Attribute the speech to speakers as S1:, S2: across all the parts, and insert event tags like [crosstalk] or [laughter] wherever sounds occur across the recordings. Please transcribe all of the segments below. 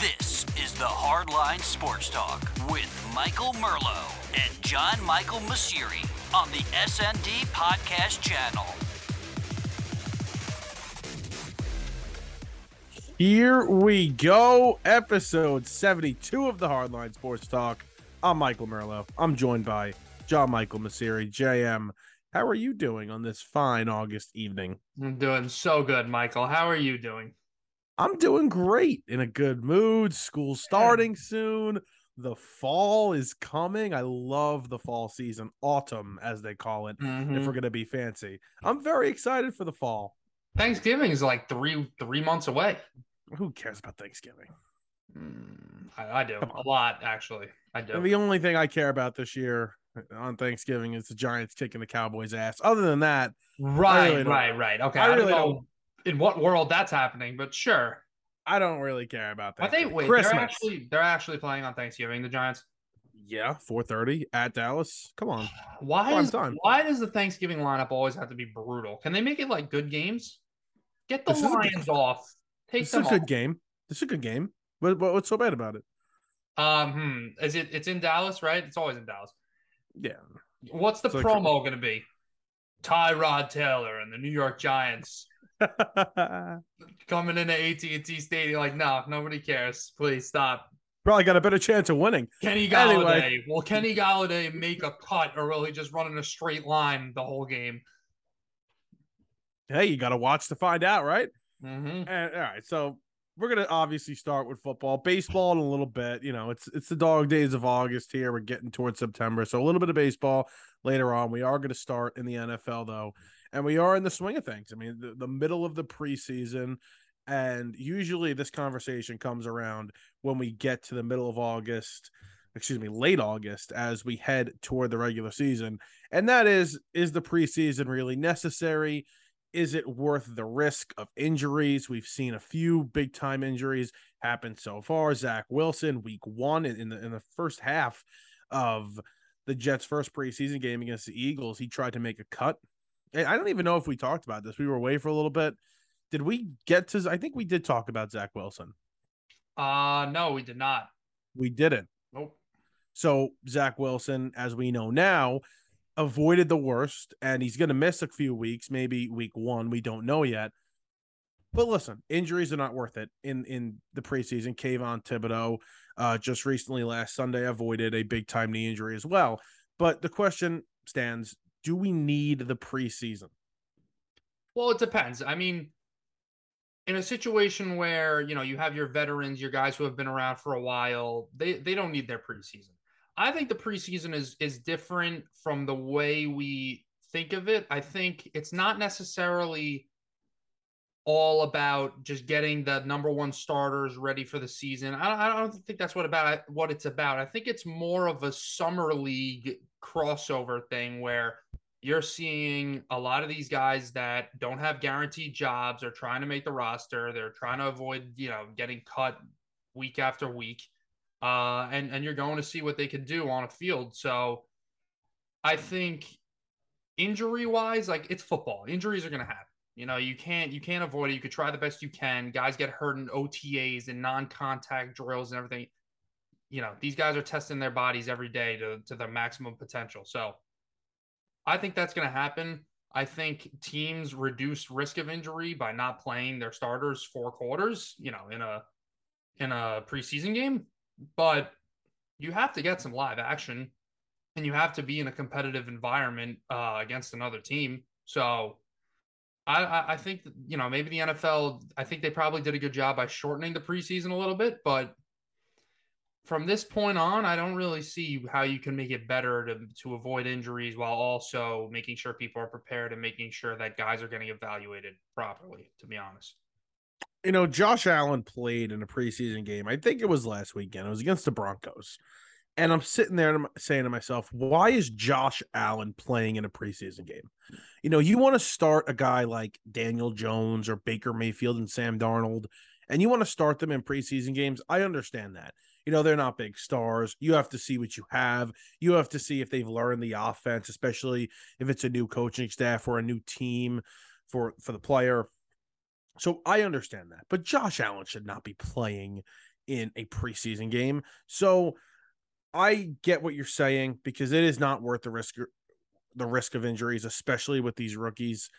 S1: This is the Hardline Sports Talk with Michael Merlo and John Michael Masiri on the SND Podcast Channel.
S2: Here we go, episode 72 of the Hardline Sports Talk. I'm Michael Merlo. I'm joined by John Michael Masiri. JM, how are you doing on this fine August evening?
S3: I'm doing so good, Michael. How are you doing?
S2: I'm doing great, in a good mood. School starting soon. The fall is coming. I love the fall season, autumn as they call it,
S3: Mhm.
S2: if we're going to be fancy. I'm very excited for the fall.
S3: Thanksgiving is like three three months away.
S2: Who cares about Thanksgiving?
S3: Mm, I, I do a lot, actually. I do.
S2: And the only thing I care about this year on Thanksgiving is the Giants kicking the Cowboys' ass. Other than that,
S3: right,
S2: really
S3: right, right. Okay,
S2: I
S3: I,
S2: really
S3: don't know in what world that's happening, but sure.
S2: I don't really care about that.
S3: I think wait,
S2: Christmas.
S3: they're actually they're actually playing on Thanksgiving. The Giants.
S2: yeah, four thirty at Dallas. Come on,
S3: Why
S2: Prime
S3: is
S2: time.
S3: why does the Thanksgiving lineup always have to be brutal? Can they make it like good games? Get the
S2: This
S3: Lions off. Take
S2: this is a good
S3: off.
S2: game. This is a good game. What, what what's so bad about it?
S3: Um, hmm, is it? It's in Dallas, right? It's always in Dallas.
S2: Yeah,
S3: What's the
S2: It's like-
S3: promo going to be? Tyrod Taylor and the New York Giants [laughs] coming into AT&T Stadium. Like, no, nobody cares. Please stop.
S2: probably got a better chance of winning.
S3: Kenny Golladay.
S2: Anyway.
S3: Will Kenny Golladay make a cut, or will he just run in a straight line the whole game?
S2: Hey, you got to watch to find out, right?
S3: Mm-hmm.
S2: And, all right, so we're gonna obviously start with football, baseball in a little bit. You know, it's it's the dog days of August here. We're getting towards September, so a little bit of baseball later on. We are going to start in the NFL though, and we are in the swing of things. I mean, the, the middle of the preseason, and usually this conversation comes around when we get to the middle of August. Excuse me, late August as we head toward the regular season. And that is, is the preseason really necessary? is it worth the risk of injuries? We've seen a few big time injuries happen so far. Zach Wilson, week one in, the in the first half of the Jets' first preseason game against the Eagles, he tried to make a cut. I don't even know if we talked about this. We were away for a little bit. Did we get to? I think we did talk about Zach Wilson.
S3: Uh, no, we did not.
S2: We didn't.
S3: Nope.
S2: So Zach Wilson, as we know now, avoided the worst, and he's going to miss a few weeks, maybe week one. We don't know yet. But listen, injuries are not worth it in in the preseason. Kayvon Thibodeaux uh, just recently last Sunday avoided a big time knee injury as well. But the question stands: Do we need the preseason?
S3: Well, it depends. I mean, in a situation where you know you have your veterans, your guys who have been around for a while, they they don't need their preseason. I think the preseason is is different from the way we think of it. I think it's not necessarily all about just getting the number one starters ready for the season. I, I don't think that's what about what it's about. I think it's more of a summer league crossover thing where you're seeing a lot of these guys that don't have guaranteed jobs are trying to make the roster. They're trying to avoid, you know, getting cut week after week. Uh, and, and you're going to see what they can do on a field. So I think injury wise, like it's football. Injuries are going to happen. You know, you can't you can't avoid it. You could try the best you can. Guys get hurt in OTAs and non-contact drills and everything. You know, these guys are testing their bodies every day to to their maximum potential. So I think that's going to happen. I think teams reduce risk of injury by not playing their starters four quarters, you know, in a in a preseason game, but you have to get some live action and you have to be in a competitive environment uh, against another team. So I, I, I think you know maybe the NFL. I think they probably did a good job by shortening the preseason a little bit, but from this point on, I don't really see how you can make it better to to avoid injuries while also making sure people are prepared and making sure that guys are getting evaluated properly. To be honest.
S2: You know, Josh Allen played in a preseason game. I think it was last weekend. It was against the Broncos. And I'm sitting there saying to myself, why is Josh Allen playing in a preseason game? You know, you want to start a guy like Daniel Jones or Baker Mayfield and Sam Darnold, and you want to start them in preseason games. I understand that. You know, they're not big stars. You have to see what you have. You have to see if they've learned the offense, especially if it's a new coaching staff or a new team for for the player. So I understand that. But Josh Allen should not be playing in a preseason game. So I get what you're saying because it is not worth the risk the risk of injuries, especially with these rookies.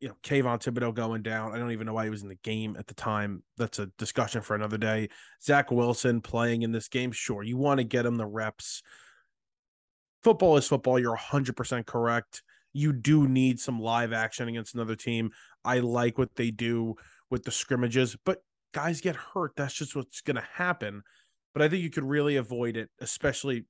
S2: You know, Kayvon Thibodeaux going down. I don't even know why he was in the game at the time. That's a discussion for another day. Zach Wilson playing in this game. Sure, you want to get him the reps. Football is football. You're 100% correct. You do need some live action against another team. I like what they do with the scrimmages, but guys get hurt. That's just what's going to happen. But I think you could really avoid it, especially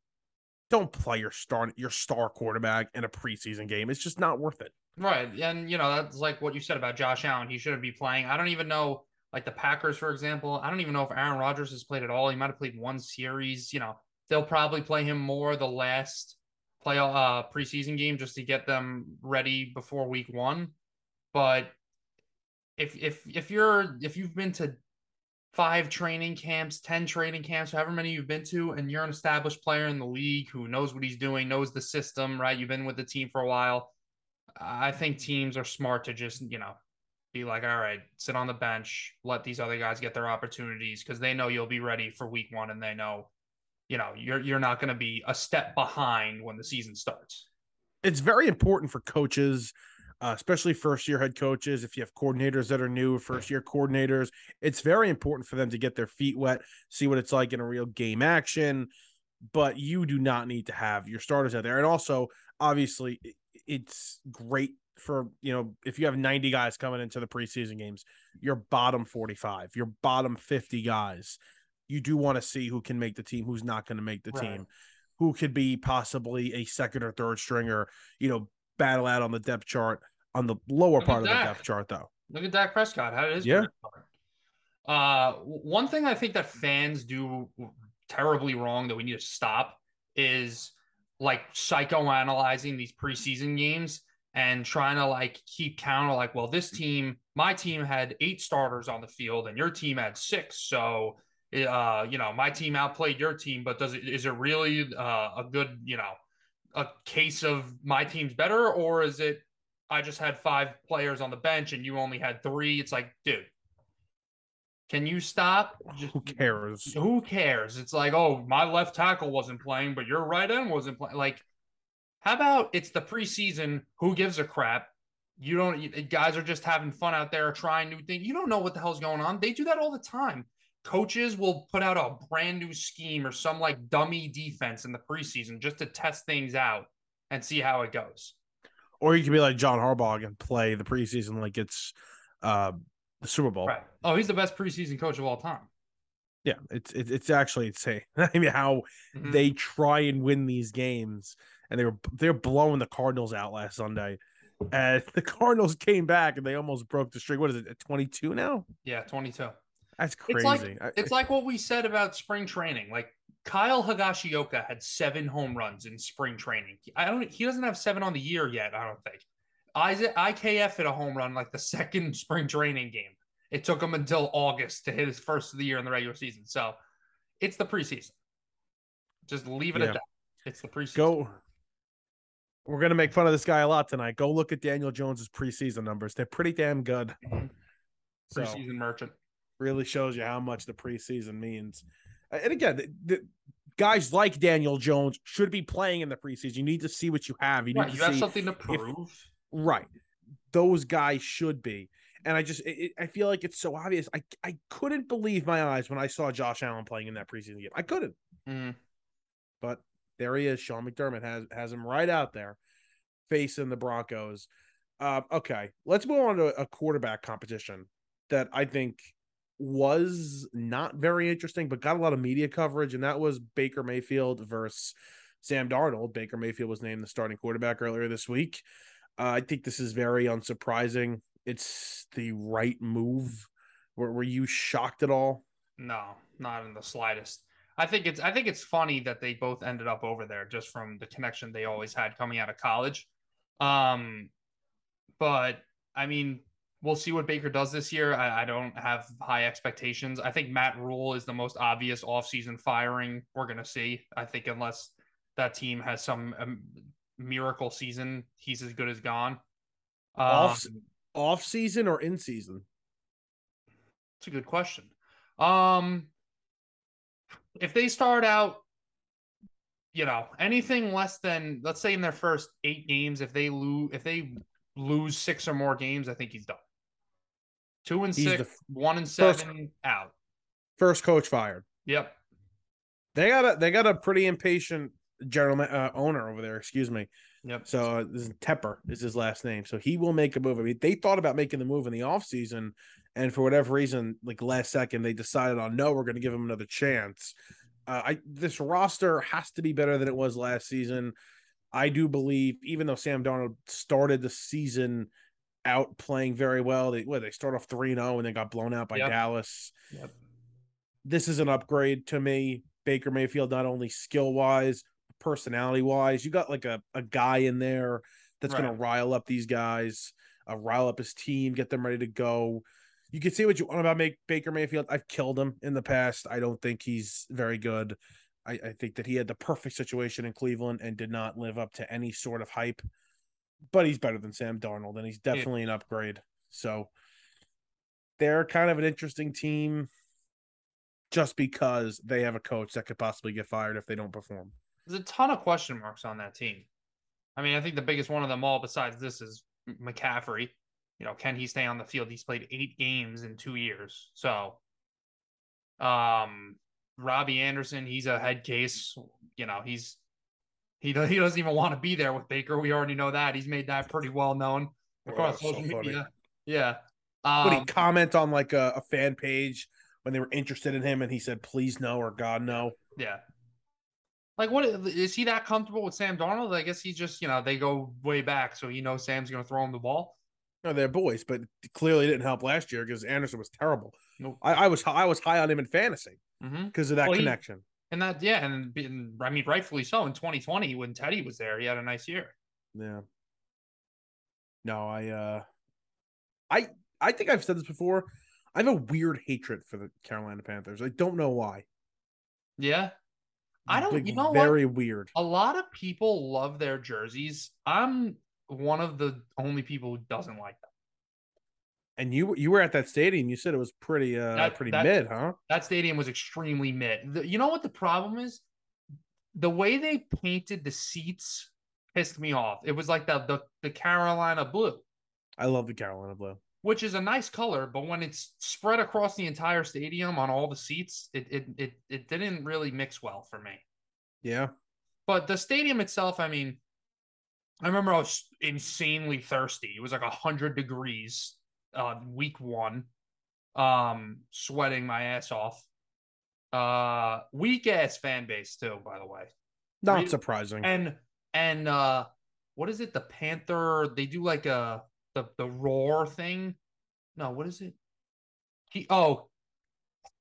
S2: don't play your star your star quarterback in a preseason game. It's just not worth it.
S3: Right. And you know, that's like what you said about Josh Allen. He shouldn't be playing. I don't even know like the Packers, for example. I don't even know if Aaron Rodgers has played at all. He might have played one series. You know, they'll probably play him more the last play uh preseason game just to get them ready before week one. But if if if you're if you've been to five training camps, 10 training camps, however many you've been to, and you're an established player in the league who knows what he's doing, knows the system, right? You've been with the team for a while. I think teams are smart to just, you know, be like, all right, sit on the bench, let these other guys get their opportunities because they know you'll be ready for week one and they know, you know, you're you're not going to be a step behind when the season starts.
S2: It's very important for coaches uh, especially first year head coaches. If you have coordinators that are new, first year coordinators, it's very important for them to get their feet wet, see what it's like in a real game action. But you do not need to have your starters out there. And also, obviously, it's great for, you know, if you have 90 guys coming into the preseason games, your bottom 45, your bottom 50 guys, you do want to see who can make the team, who's not going to make the right. team who could be possibly a second or third stringer, you know, battle out on the depth chart on the lower part of the depth chart, though.
S3: Look at Dak Prescott. How it is.
S2: Yeah.
S3: Uh, one thing I think that fans do terribly wrong that we need to stop is like psychoanalyzing these preseason games and trying to like keep count of like, well, this team, my team had eight starters on the field and your team had six. So, uh, you know, my team outplayed your team, but does it, is it really uh, a good, you know, a case of my team's better, or is it I just had five players on the bench and you only had three? It's like, dude, can you stop?
S2: Just, who cares?
S3: Who cares? It's like, oh, my left tackle wasn't playing, but your right end wasn't playing. Like, how about it's the preseason? Who gives a crap? You don't. Guys are just having fun out there, trying new things. You don't know what the hell's going on. They do that all the time coaches will put out a brand new scheme or some like dummy defense in the preseason just to test things out and see how it goes.
S2: Or you could be like John Harbaugh and play the preseason like it's uh, the Super Bowl.
S3: Right. Oh, he's the best preseason coach of all time.
S2: Yeah, it's it's, it's actually insane. [laughs] I mean, how mm-hmm. they try and win these games, and they were they're blowing the Cardinals out last Sunday, and [laughs] the Cardinals came back and they almost broke the streak. What is it? Twenty two now?
S3: Yeah, twenty two.
S2: That's crazy.
S3: It's like, it's like what we said about spring training. Like Kyle Higashioka had seven home runs in spring training. I don't. He doesn't have seven on the year yet. I don't think. Isaac IKF hit a home run like the second [laughs] spring training game. It took him until August to hit his first of the year in the regular season. So it's the preseason. Just leave it yeah. at that. It's the preseason.
S2: Go. We're gonna make fun of this guy a lot tonight. Go look at Daniel Jones's preseason numbers. They're pretty damn good.
S3: Mm-hmm. Preseason so. merchant
S2: really shows you how much the preseason means. And again, the, the, guys like Daniel Jones should be playing in the preseason. You need to see what you have. You need right,
S3: to
S2: you
S3: have something to prove. If,
S2: right. Those guys should be. And I just, it, I feel like it's so obvious. I, I couldn't believe my eyes when I saw Josh Allen playing in that preseason game. I couldn't.
S3: Mm.
S2: But there he is. Sean McDermott has has him right out there, facing the Broncos. Uh, okay, let's move on to a quarterback competition that I think was not very interesting, but got a lot of media coverage, and that was Baker Mayfield versus Sam Darnold. Baker Mayfield was named the starting quarterback earlier this week. Uh, I think this is very unsurprising. It's the right move. Were, were you shocked at all?
S3: No, not in the slightest. I think it's I think it's funny that they both ended up over there just from the connection they always had coming out of college. Um, but I mean, we'll see what Baker does this year. I, I, don't have high expectations. I think Matt Rhule is the most obvious offseason firing we're going to see. I think unless that team has some um, miracle season, he's as good as gone.
S2: Off um, off season or in season?
S3: It's a good question. Um, if they start out, you know, anything less than let's say in their first eight games, if they lose, if they lose six or more games, I think he's done. Two and
S2: He's
S3: six, one and
S2: first-
S3: seven, out.
S2: First coach fired.
S3: Yep.
S2: They got a they got a pretty impatient general uh, owner over there. Excuse me.
S3: Yep.
S2: So uh, this is Tepper is his last name. So he will make a move. I mean, they thought about making the move in the offseason, and for whatever reason, like last second, they decided on no, we're going to give him another chance. Uh, I this roster has to be better than it was last season. I do believe, even though Sam Darnold started the season out playing very well, they what they start off three zero and then got blown out by
S3: Yep.
S2: Dallas.
S3: Yep.
S2: This is an upgrade to me. Baker Mayfield, not only skill wise, personality wise. You got like a, a guy in there that's going to rile up these guys, uh, rile up his team, get them ready to go. You can say what you want about make Baker Mayfield. I've killed him in the past. I don't think he's very good. I, I think that he had the perfect situation in Cleveland and did not live up to any sort of hype. But he's better than Sam Darnold, and he's definitely an upgrade. So they're kind of an interesting team just because they have a coach that could possibly get fired if they don't perform.
S3: There's a ton of question marks on that team. I mean, I think the biggest one of them all, besides this, is McCaffrey. You know, can he stay on the field? He's played eight games in two years. So, um, Robbie Anderson, he's a head case. You know, he's he he doesn't even want to be there with Baker. We already know that. He's made that pretty well known across
S2: so
S3: social
S2: funny.
S3: media. Yeah.
S2: Would he
S3: Um,
S2: comment on like a, a fan page when they were interested in him and he said, please no or God no?
S3: Yeah. Like, what is he that comfortable with Sam Darnold? I guess he's just, you know, they go way back, so he knows Sam's going to throw him the ball.
S2: No, they're boys, but clearly didn't help last year because Anderson was terrible.
S3: Nope.
S2: I, I was I was high on him in fantasy
S3: Mm-hmm.
S2: because of that
S3: Well, he-
S2: connection.
S3: And that, yeah, and, and I mean, rightfully so. In 2020, when Teddy was there, he had a nice year.
S2: Yeah. No, I uh I I think I've said this before. I have a weird hatred for the Carolina Panthers. I don't know why.
S3: Yeah. I don't, you know what?
S2: very weird.
S3: A lot of people love their jerseys. I'm one of the only people who doesn't like them.
S2: And you you were at that stadium. You said it was pretty uh
S3: That-
S2: pretty
S3: that-
S2: mid, huh?
S3: That stadium was extremely mid. The- you know what the problem is? The way they painted the seats pissed me off. It was like the the, the Carolina blue.
S2: I love the Carolina blue.
S3: Which is a nice color, but when it's spread across the entire stadium on all the seats, it it it, it didn't really mix well for me.
S2: Yeah.
S3: But the stadium itself, I mean, I remember I was insanely thirsty. It was like hundred degrees, uh, week one, um, sweating my ass off. Uh, weak ass fan base too, by the way.
S2: Not surprising.
S3: And and uh, what is it? The Panther? They do like a the the roar thing. No, what is it? He oh,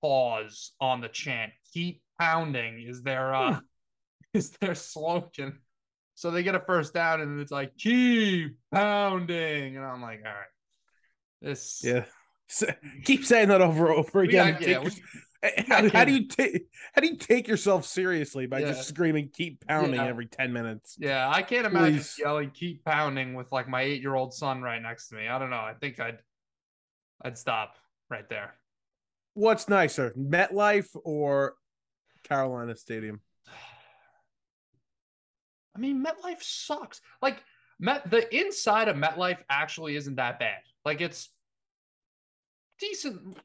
S3: pause on the chant. Keep pounding is their uh [laughs] is their slogan. So they get a first down and it's like keep pounding, and I'm like, all right, this
S2: yeah. [laughs] [laughs] Keep saying that over and over again.
S3: got- yeah, we- [laughs]
S2: how, how do you take how do you take yourself seriously by
S3: Yeah.
S2: just screaming keep pounding
S3: Yeah.
S2: every 10 minutes?
S3: Yeah, I can't imagine
S2: Please.
S3: yelling "keep pounding" with like my eight-year-old son right next to me. I don't know. I think I'd, I'd stop right there.
S2: What's nicer, MetLife or Carolina Stadium? [sighs]
S3: I mean, MetLife sucks. Like Met, the inside of MetLife actually isn't that bad. Like it's decent,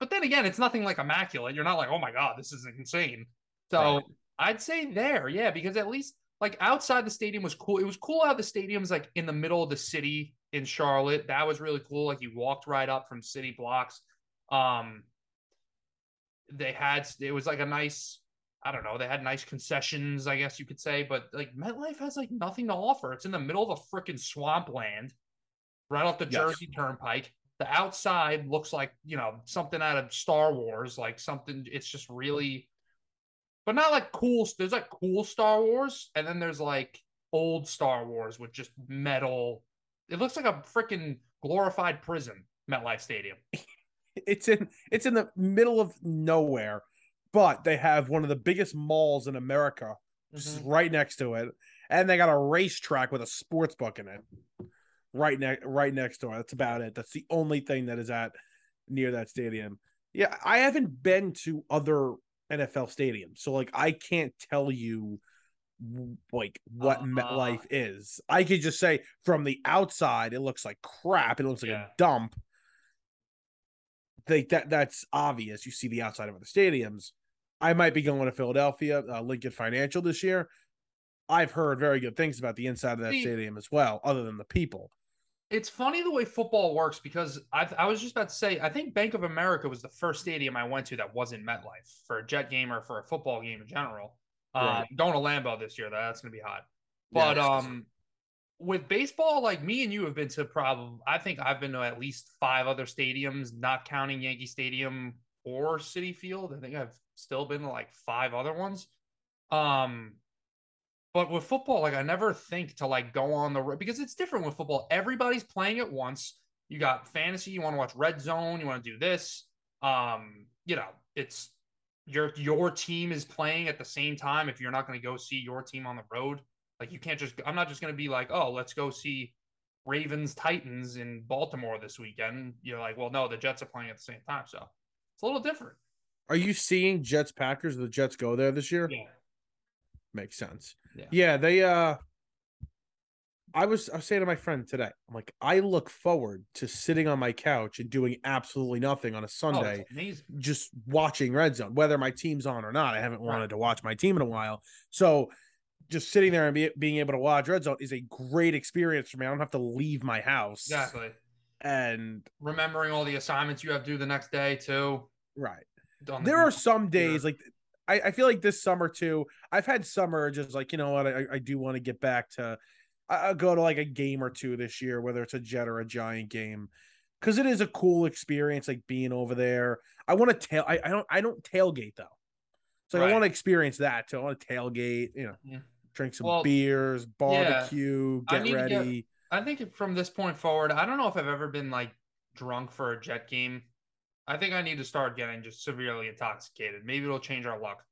S3: but then again, it's nothing like immaculate. You're not like, oh my god, this is insane. So
S2: Right.
S3: I'd say there, yeah, because at least like outside the stadium was cool. It was cool how the stadium's like in the middle of the city in Charlotte. That was really cool. Like you walked right up from city blocks. Um, they had it was like a nice I don't know, they had nice concessions, I guess you could say, but like MetLife has like nothing to offer. It's in the middle of a freaking swampland, right off the
S2: Yes.
S3: Jersey Turnpike. The outside looks like, you know, something out of Star Wars, like something it's just really but not like cool. There's like cool Star Wars, and then there's like old Star Wars with just metal. It looks like a freaking glorified prison, MetLife Stadium. [laughs]
S2: It's in it's in the middle of nowhere, but they have one of the biggest malls in America just
S3: Mhm.
S2: right next to it, and they got a racetrack with a sports book in it. Right next right next door. That's about it. That's the only thing that is at near that stadium. Yeah, I haven't been to other NFL stadiums. So like I can't tell you like what
S3: Uh,
S2: MetLife is. I could just say from the outside it looks like crap. It looks like
S3: Yeah.
S2: a dump. Like that that's obvious. You see the outside of other stadiums. I might be going to Philadelphia, uh, Lincoln Financial this year. I've heard very good things about the inside of that
S3: See-
S2: stadium as well, other than the people.
S3: It's funny the way football works because I, I was just about to say I think Bank of America was the first stadium I went to that wasn't MetLife for a Jet game or for a football game in general. Um,
S2: Right.
S3: Going to Lambeau this year, that's gonna be hot. But
S2: it's-
S3: um, with baseball, like me and you have been to probably I think I've been to at least five other stadiums, not counting Yankee Stadium or Citi Field. I think I've still been to like five other ones. Um, but with football, like I never think to like go on the road because it's different with football. Everybody's playing at once. You got fantasy, you want to watch red zone, you want to do this. Um, you know, it's your your team is playing at the same time if you're not going to go see your team on the road. Like you can't just I'm not just going to be like, "Oh, let's go see Ravens Titans in Baltimore this weekend." You're like, "Well, no, the Jets are playing at the same time." So, it's a little different.
S2: Are you seeing Jets Packers? The Jets go there this year?
S3: Yeah.
S2: Makes sense.
S3: Yeah.
S2: Yeah, they uh I was I was saying to my friend today, I'm like, I look forward to sitting on my couch and doing absolutely nothing on a
S3: Oh,
S2: Sunday,
S3: amazing.
S2: just watching Red Zone, whether my team's on or not. I haven't
S3: Right.
S2: wanted to watch my team in a while. So just sitting there and be, being able to watch Red Zone is a great experience for me. I don't have to leave my house.
S3: Exactly.
S2: And
S3: Remembering all the assignments you have to do the next day too.
S2: right.
S3: the
S2: there are some days like I, I feel like this summer too. I've had summer just like you know what I, I do want to get back to. I'll go to like a game or two this year, whether it's a Jet or a Giant game, because it is a cool experience. Like being over there, I want to tail. I, I don't I don't tailgate though, so I want to experience that too. I want to tailgate. You know,
S3: Yeah.
S2: drink some
S3: Well,
S2: beers, barbecue,
S3: I
S2: get
S3: to get-
S2: ready.
S3: I think from this point forward, I don't know if I've ever been like drunk for a jet game. I think I need to start getting just severely intoxicated. Maybe it'll change our luck.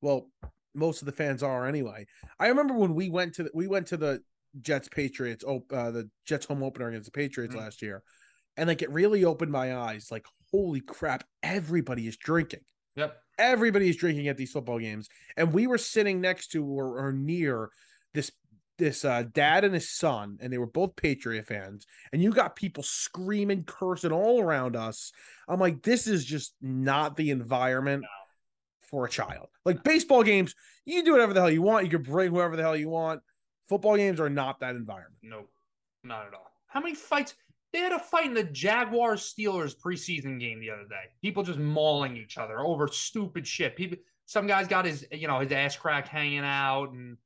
S2: Well, most of the fans are anyway. I remember when we went to the, we went to the Jets Patriots op- uh, the Jets home opener against the Patriots
S3: Mhm.
S2: last year, and like it really opened my eyes. Like, holy crap, everybody is drinking.
S3: Yep.
S2: Everybody is drinking at these football games, and we were sitting next to or, or near this this uh, dad and his son, and they were both Patriot fans. And you got people screaming, cursing all around us. I'm like, this is just not the environment for a child. Like baseball games, you can do whatever the hell you want. You can bring whoever the hell you want. Football games are not that environment.
S3: Nope. Not at all. How many fights? They had a fight in the Jaguars Steelers preseason game the other day. People just mauling each other over stupid shit. People some guy's got his, you know, his ass crack hanging out and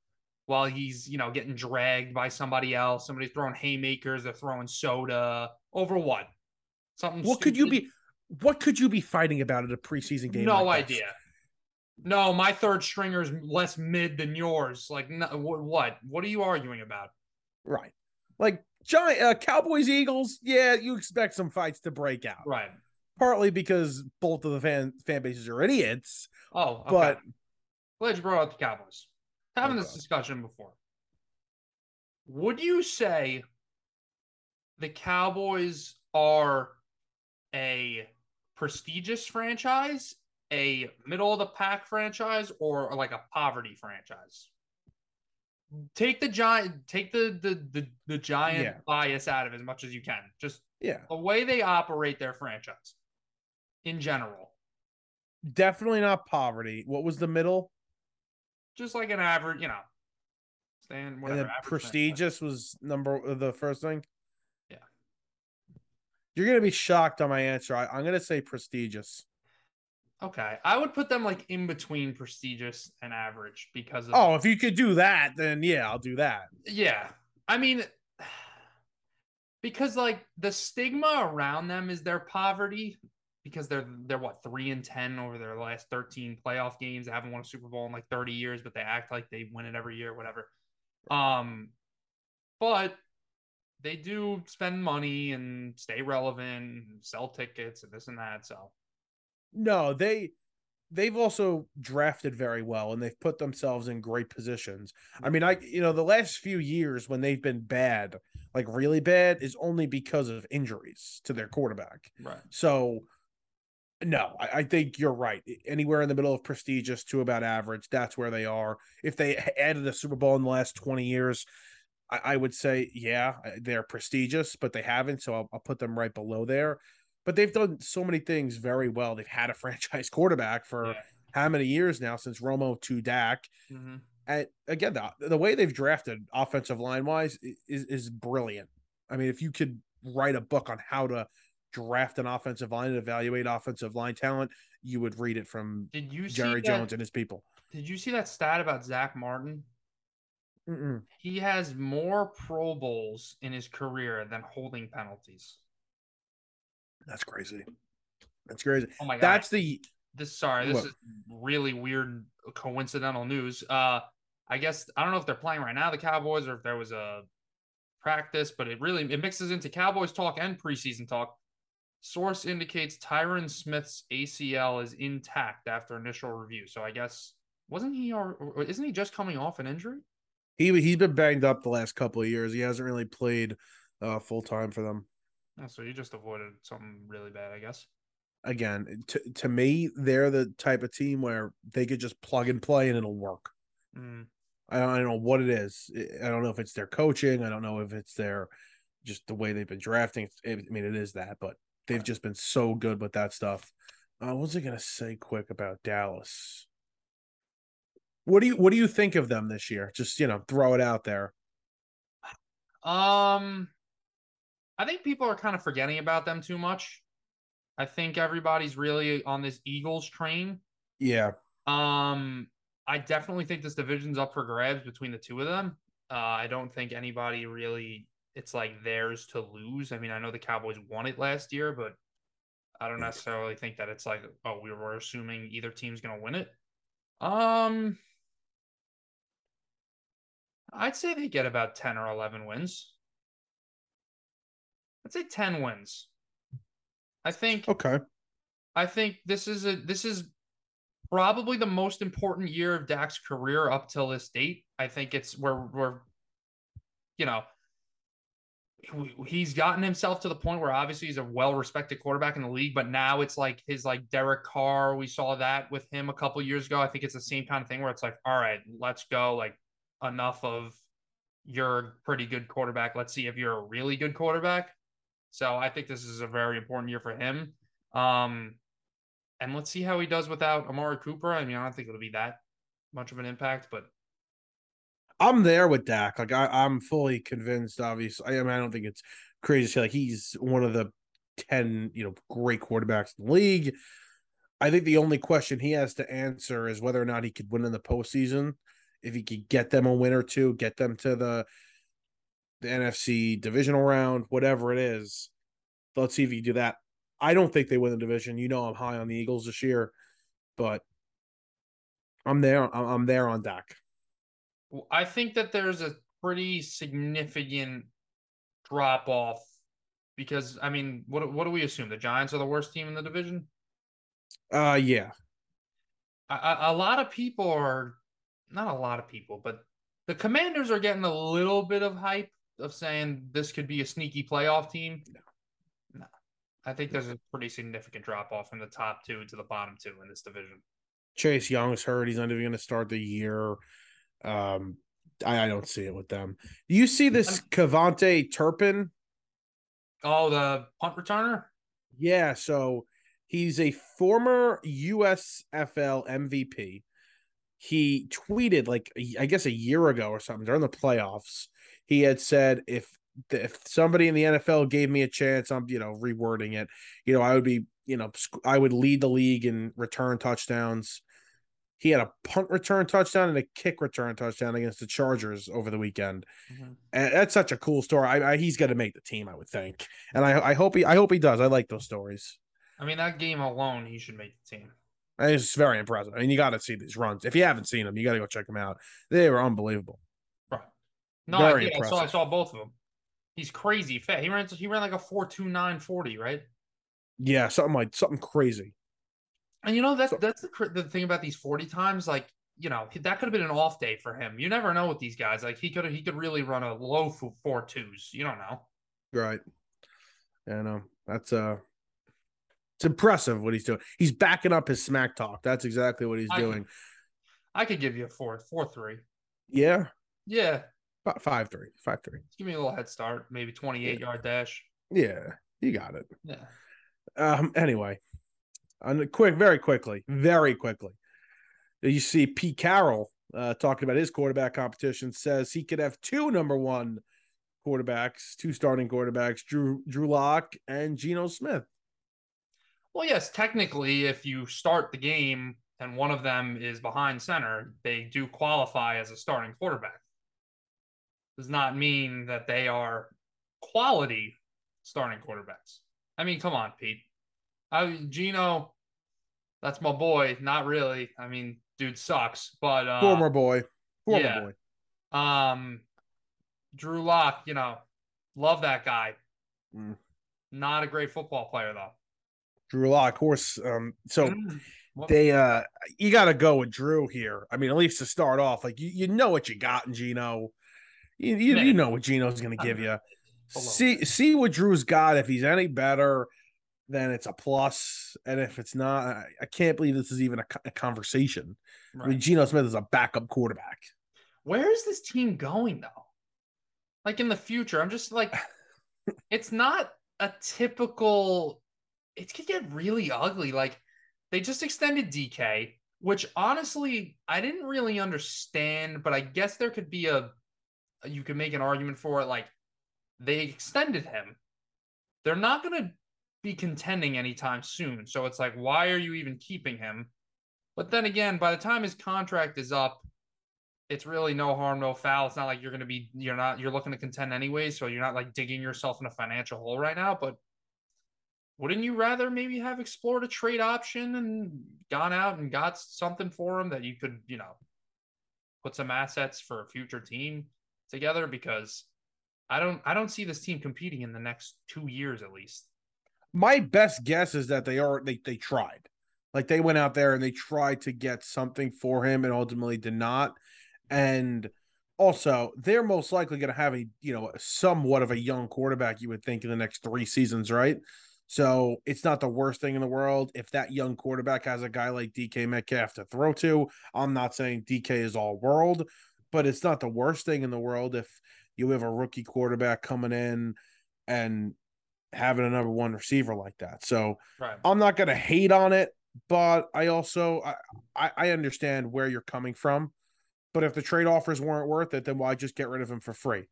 S3: while he's, you know, getting dragged by somebody else. Somebody's throwing haymakers, they're throwing soda. Over what? Something
S2: What could you be? What could you be fighting about at a preseason game?
S3: No
S2: like this?
S3: idea. No, my third stringer is less mid than yours. Like, no, what? What are you arguing about?
S2: Right. Like giant uh, Cowboys Eagles. Yeah, you expect some fights to break out.
S3: Right.
S2: Partly because both of the fan fan bases are idiots,
S3: Oh, okay.
S2: but
S3: Glad you brought up the Cowboys. Having this discussion before. Would you say the Cowboys are a prestigious franchise, a middle of the pack franchise, or like a poverty franchise? Take the giant, take the the the, the giant
S2: Yeah.
S3: bias out of it as much as you can. Just
S2: yeah,
S3: the way they operate their franchise in general.
S2: definitely not poverty. What was the middle?
S3: Just like an average, you know, stand whatever.
S2: and then prestigious was number uh, the first thing.
S3: Yeah.
S2: You're gonna be shocked on my answer. I, I'm gonna say prestigious.
S3: Okay, I would put them like in between prestigious and average because of
S2: Oh, if you could do that, then yeah, I'll do that.
S3: yeah. I mean, [sighs] because like the stigma around them is their poverty because they're they're what three and ten over their last thirteen playoff games. They haven't won a Super Bowl in like thirty years, but they act like they win it every year, whatever. Um, but they do spend money and stay relevant, and sell tickets and this and that. So
S2: No, they they've also drafted very well and they've put themselves in great positions. I mean, I you know, the last few years when they've been bad, like really bad, is only because of injuries to their quarterback.
S3: right,
S2: So No, I, I, think you're right. Anywhere in the middle of prestigious to about average, that's where they are. If they added a Super Bowl in the last 20 years, I, I would say, yeah, they're prestigious, but they haven't. So I'll, I'll, put them right below there. But they've done so many things very well. They've had a [laughs] franchise quarterback for yeah. how many years now since Romo to Dak. Mm-hmm. And again, the, the way they've drafted offensive line wise is, is brilliant. I mean, if you could write a book on how to draft an offensive line and evaluate offensive line talent, you would read it from
S3: did you
S2: Jerry
S3: that,
S2: Jones and his people.
S3: Did you see that stat about Zach Martin?
S2: Mm-mm.
S3: He has more Pro Bowls in his career than holding penalties.
S2: That's crazy. That's crazy.
S3: Oh my god.
S2: That's the
S3: this sorry, this what? is really weird coincidental news. Uh I guess I don't know if they're playing right now, the Cowboys, or if there was a practice, but it really it mixes into Cowboys talk and preseason talk. Source indicates Tyron Smith's ACL is intact after initial review. So I guess wasn't he or isn't he just coming off an injury?
S2: He he's been banged up the last couple of years. He hasn't really played uh, full time for them.
S3: Oh, so you just avoided something really bad, I guess.
S2: Again, to to me, they're the type of team where they could just plug and play and it'll work.
S3: Mm.
S2: I don't, I don't know what it is. I don't know if it's their coaching. I don't know if it's their just the way they've been drafting. I mean, it is that, but they've just been so good with that stuff. Uh, what was I gonna say quick about Dallas? What do you what do you think of them this year? Just you know, throw it out there.
S3: Um, I think people are kind of forgetting about them too much. I think everybody's really on this Eagles train.
S2: Yeah.
S3: Um, I definitely think this division's up for grabs between the two of them. Uh, I don't think anybody really it's like theirs to lose. I mean, I know the Cowboys won it last year, but I don't necessarily think that it's like oh we were assuming either team's gonna win it. Um, I'd say they get about ten or eleven wins. I'd say ten wins. I think.
S2: Okay.
S3: I think this is a this is probably the most important year of Dak's career up till this date. I think it's where we're, you know, he's gotten himself to the point where obviously he's a well-respected quarterback in the league, but now it's like his like Derek Carr. We saw that with him a couple years ago. I think it's the same kind of thing where it's like, all right, let's go. Like enough of you're a pretty good quarterback. Let's see if you're a really good quarterback. So I think this is a very important year for him. Um, and let's see how he does without Amari Cooper. I mean, I don't think it'll be that much of an impact, but
S2: I'm there with Dak. Like I, am fully convinced. Obviously, I mean, I don't think it's crazy to say like he's one of the ten, you know, great quarterbacks in the league. I think the only question he has to answer is whether or not he could win in the postseason. If he could get them a win or two, get them to the the NFC divisional round, whatever it is. Let's see if he can do that. I don't think they win the division. You know, I'm high on the Eagles this year, but I'm there. I'm there on Dak.
S3: I think that there's a pretty significant drop off because I mean, what what do we assume? The Giants are the worst team in the division.
S2: Uh, yeah.
S3: A, a lot of people are not a lot of people, but the Commanders are getting a little bit of hype of saying this could be a sneaky playoff team. No. I think there's a pretty significant drop off from the top two to the bottom two in this division.
S2: Chase Young's hurt. He's not even going to start the year. Um, I, I, don't see it with them. Do you see this KaVontae Turpin?
S3: Oh, the punt returner?
S2: Yeah. So he's a former USFL MVP. He tweeted like I guess a year ago or something during the playoffs. He had said if if somebody in the NFL gave me a chance, I'm you know rewording it. You know, I would be you know I would lead the league in return touchdowns. He had a punt return touchdown and a kick return touchdown against the Chargers over the weekend. Mm-hmm. And that's such a cool story. I, I, he's going to make the team, I would think, and I, I hope he I hope he does. I like those stories.
S3: I mean, that game alone, he should make the team.
S2: It's very impressive. I mean, you got to see these runs. If you haven't seen them, you got to go check them out. They were unbelievable.
S3: Right. No, very I, I saw I saw both of them. He's crazy fat. He ran he ran like a four two nine forty, right?
S2: Yeah, something like something crazy.
S3: And you know that's so, that's the the thing about these forty times. Like you know that could have been an off day for him. You never know with these guys. Like he could he could really run a low four twos. You don't know.
S2: Right. And no, that's uh It's impressive what he's doing. He's backing up his smack talk. That's exactly what he's
S3: I-
S2: doing.
S3: I could give you a four, four three.
S2: Yeah,
S3: Yeah,
S2: Fi- five three, five three.
S3: give me a little head start. Maybe twenty eight yard dash.
S2: Yeah, you got it.
S3: Yeah.
S2: Um. Anyway, on quick, very quickly, very quickly. You see, Pete Carroll uh, talking about his quarterback competition says he could have two number one quarterbacks, two starting quarterbacks, Drew Drew Lock and Geno Smith.
S3: Well, yes, technically, if you start the game and one of them is behind center, they do qualify as a starting quarterback. Does not mean that they are quality starting quarterbacks. I mean, come on, Pete. I Geno, that's my boy. Not really. I mean, dude sucks, but uh,
S2: Former boy, former
S3: yeah.
S2: boy.
S3: um, Drew Lock, you know, love that guy.
S2: Mm.
S3: Not a great football player though.
S2: Drew Lock, of course. Um. So.
S3: Mm.
S2: They uh you got to go with Drew here. I mean, at least to start off, like you, you know what you got in Geno. You you, you know what Geno's going to give you. See see what Drew's got. If he's any better, then it's a plus. And if it's not, I, I can't believe this is even a, a conversation. I mean,
S3: Right.
S2: Geno Smith is a backup quarterback.
S3: Where is this team going though? Like in the future, I'm just like, [laughs] it's not a typical. It could get really ugly. Like they just extended DK, which honestly I didn't really understand, but I guess there could be a. You could make an argument for it. Like they extended him. They're not going to be contending anytime soon. So it's like, why are you even keeping him? But then again, by the time his contract is up, it's really no harm, no foul. It's not like you're going to be, you're not, you're looking to contend anyway. So you're not like digging yourself in a financial hole right now. But wouldn't you rather maybe have explored a trade option and gone out and got something for him that you could, you know, put some assets for a future team together? Because I don't, I don't see this team competing in the next two years at least.
S2: My best guess is that they are they they tried. Like they went out there and they tried to get something for him and ultimately did not. And also, they're most likely going to have a, you know, somewhat of a young quarterback you would think in the next 3 seasons, right? So, it's not the worst thing in the world if that young quarterback has a guy like DK Metcalf to throw to. I'm not saying DK is all world, but it's not the worst thing in the world if you have a rookie quarterback coming in and having a number one receiver like that. So,
S3: Right.
S2: I'm not going to hate on it, but I also I, I understand where you're coming from. But if the trade offers weren't worth it, then why just get rid of him for free?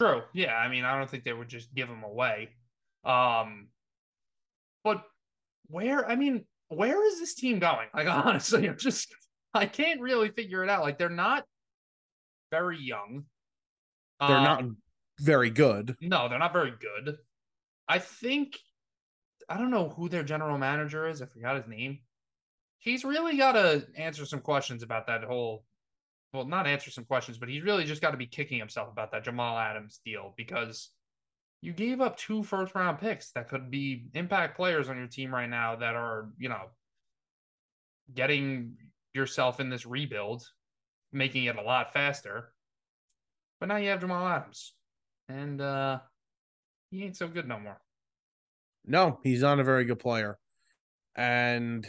S3: True. Yeah. I mean, I don't think they would just give him away. Um, but where, I mean, where is this team going? Like, [laughs] honestly, I'm just, I can't really figure it out. Like, they're not very young.
S2: They're
S3: Um,
S2: not very good.
S3: No, they're not very good. I think, I don't know who their general manager is. I forgot his name. He's really got to answer some questions about that whole, well, not answer some questions, but he's really just got to be kicking himself about that Jamal Adams deal because you gave up two first round picks that could be impact players on your team right now that are, you know, getting yourself in this rebuild, making it a lot faster. But now you have Jamal Adams. And uh he ain't so good no more.
S2: No, he's not a very good player. And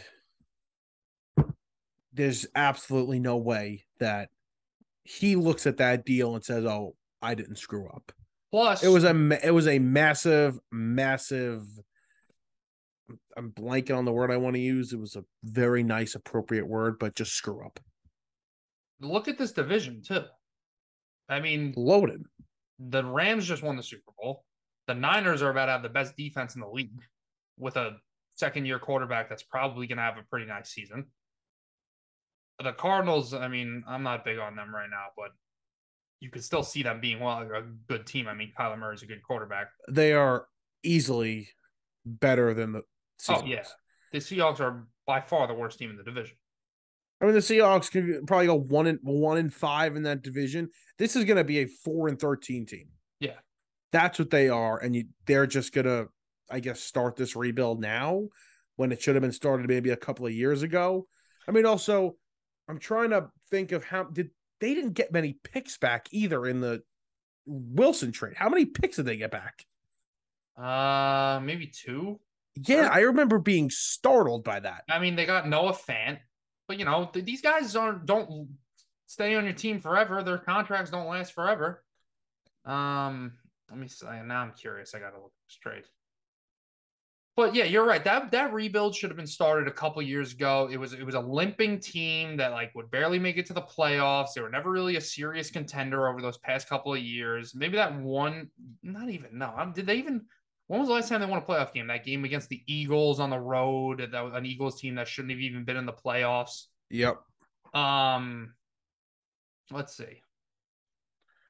S2: there's absolutely no way that he looks at that deal and says, "Oh, I didn't screw up."
S3: Plus
S2: It was a it was a massive massive I'm blanking on the word I want to use. It was a very nice appropriate word, but just screw up.
S3: look at this division too. I mean,
S2: Loaded.
S3: the Rams just won the Super Bowl. The Niners are about to have the best defense in the league with a second year quarterback that's probably going to have a pretty nice season. The Cardinals, I mean, I'm not big on them right now, but you could still see them being well a good team. I mean, Kyler Murray's a good quarterback.
S2: They are easily better than the
S3: Oh,
S2: Seahawks.
S3: yeah. The Seahawks are by far the worst team in the division.
S2: I mean, the Seahawks can probably go one and one and five in that division. This is going to be a four and thirteen team.
S3: Yeah.
S2: That's what they are, and you they're just gonna, I guess, start this rebuild now when it should have been started maybe a couple of years ago. I mean, also, I'm trying to think of how did they didn't get many picks back either in the Wilson trade. How many picks did they get back?
S3: Uh, maybe two.
S2: Yeah, I remember being startled by that.
S3: I mean, they got Noah Fant, but you know th- these guys aren't don't stay on your team forever. Their contracts don't last forever. Um, let me say. Now I'm curious. I gotta look straight. But yeah, you're right. That that rebuild should have been started a couple years ago. It was it was a limping team that like would barely make it to the playoffs. They were never really a serious contender over those past couple of years. Maybe that one, not even no. Did they even? When was the last time they won a playoff game? That game against the Eagles on the road. That was an Eagles team that shouldn't have even been in the playoffs.
S2: Yep.
S3: Um, let's see.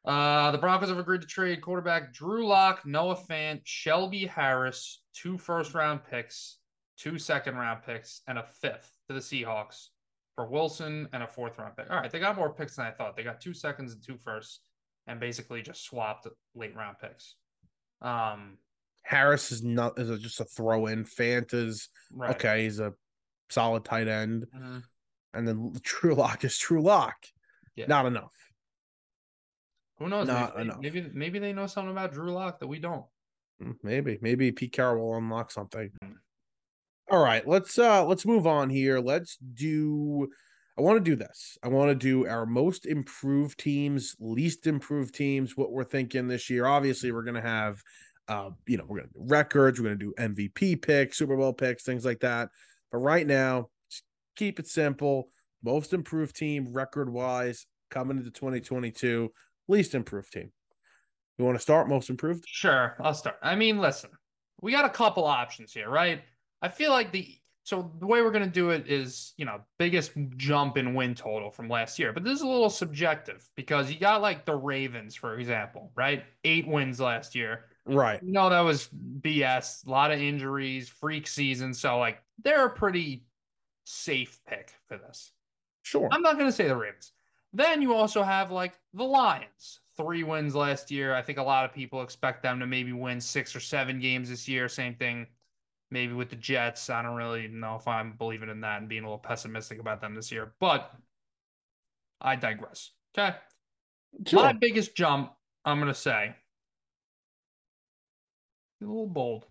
S3: Uh, the Broncos have agreed to trade quarterback Drew Lock, Noah Fant, Shelby Harris, two first round picks, two second round picks, and a fifth to the Seahawks for Wilson and a fourth round pick. All right, they got more picks than I thought. They got two seconds and two firsts, and basically just swapped late round picks. Um,
S2: Harris is not is a, just a throw in. Fant is
S3: right.
S2: okay. He's a solid tight end,
S3: Mhm.
S2: and then Drew Lock is Drew Lock.
S3: Yeah.
S2: Not enough.
S3: Who knows? Maybe,
S2: enough.
S3: maybe maybe they know something about Drew Lock that we don't.
S2: Mm, Maybe, maybe Pete Carroll will unlock something.
S3: Hmm.
S2: All right, let's uh let's move on here. Let's do I want to do this. I want to do our most improved teams, least improved teams, what we're thinking this year. Obviously, we're gonna have uh, you know, we're gonna do records, we're gonna do MVP picks, Super Bowl picks, things like that. But right now, just keep it simple. Most improved team record wise coming into 2022, least improved team. You want to start most improved?
S3: Sure, I'll start. I mean, listen, we got a couple options here, right? I feel like the so the way we're gonna do it is, you know, biggest jump in win total from last year, but this is a little subjective because you got like the Ravens, for example, right? Eight wins last year.
S2: Right.
S3: No, that was BS. A lot of injuries, freak season. So like they're a pretty safe pick for this.
S2: Sure.
S3: I'm not going to say the Ravens. Then you also have like the Lions, three wins last year. I think a lot of people expect them to maybe win six or seven games this year. Same thing, maybe with the Jets. I don't really know if I'm believing in that and being a little pessimistic about them this year, but I digress. Okay.
S2: Sure.
S3: My biggest jump, I'm going to say, a little bold.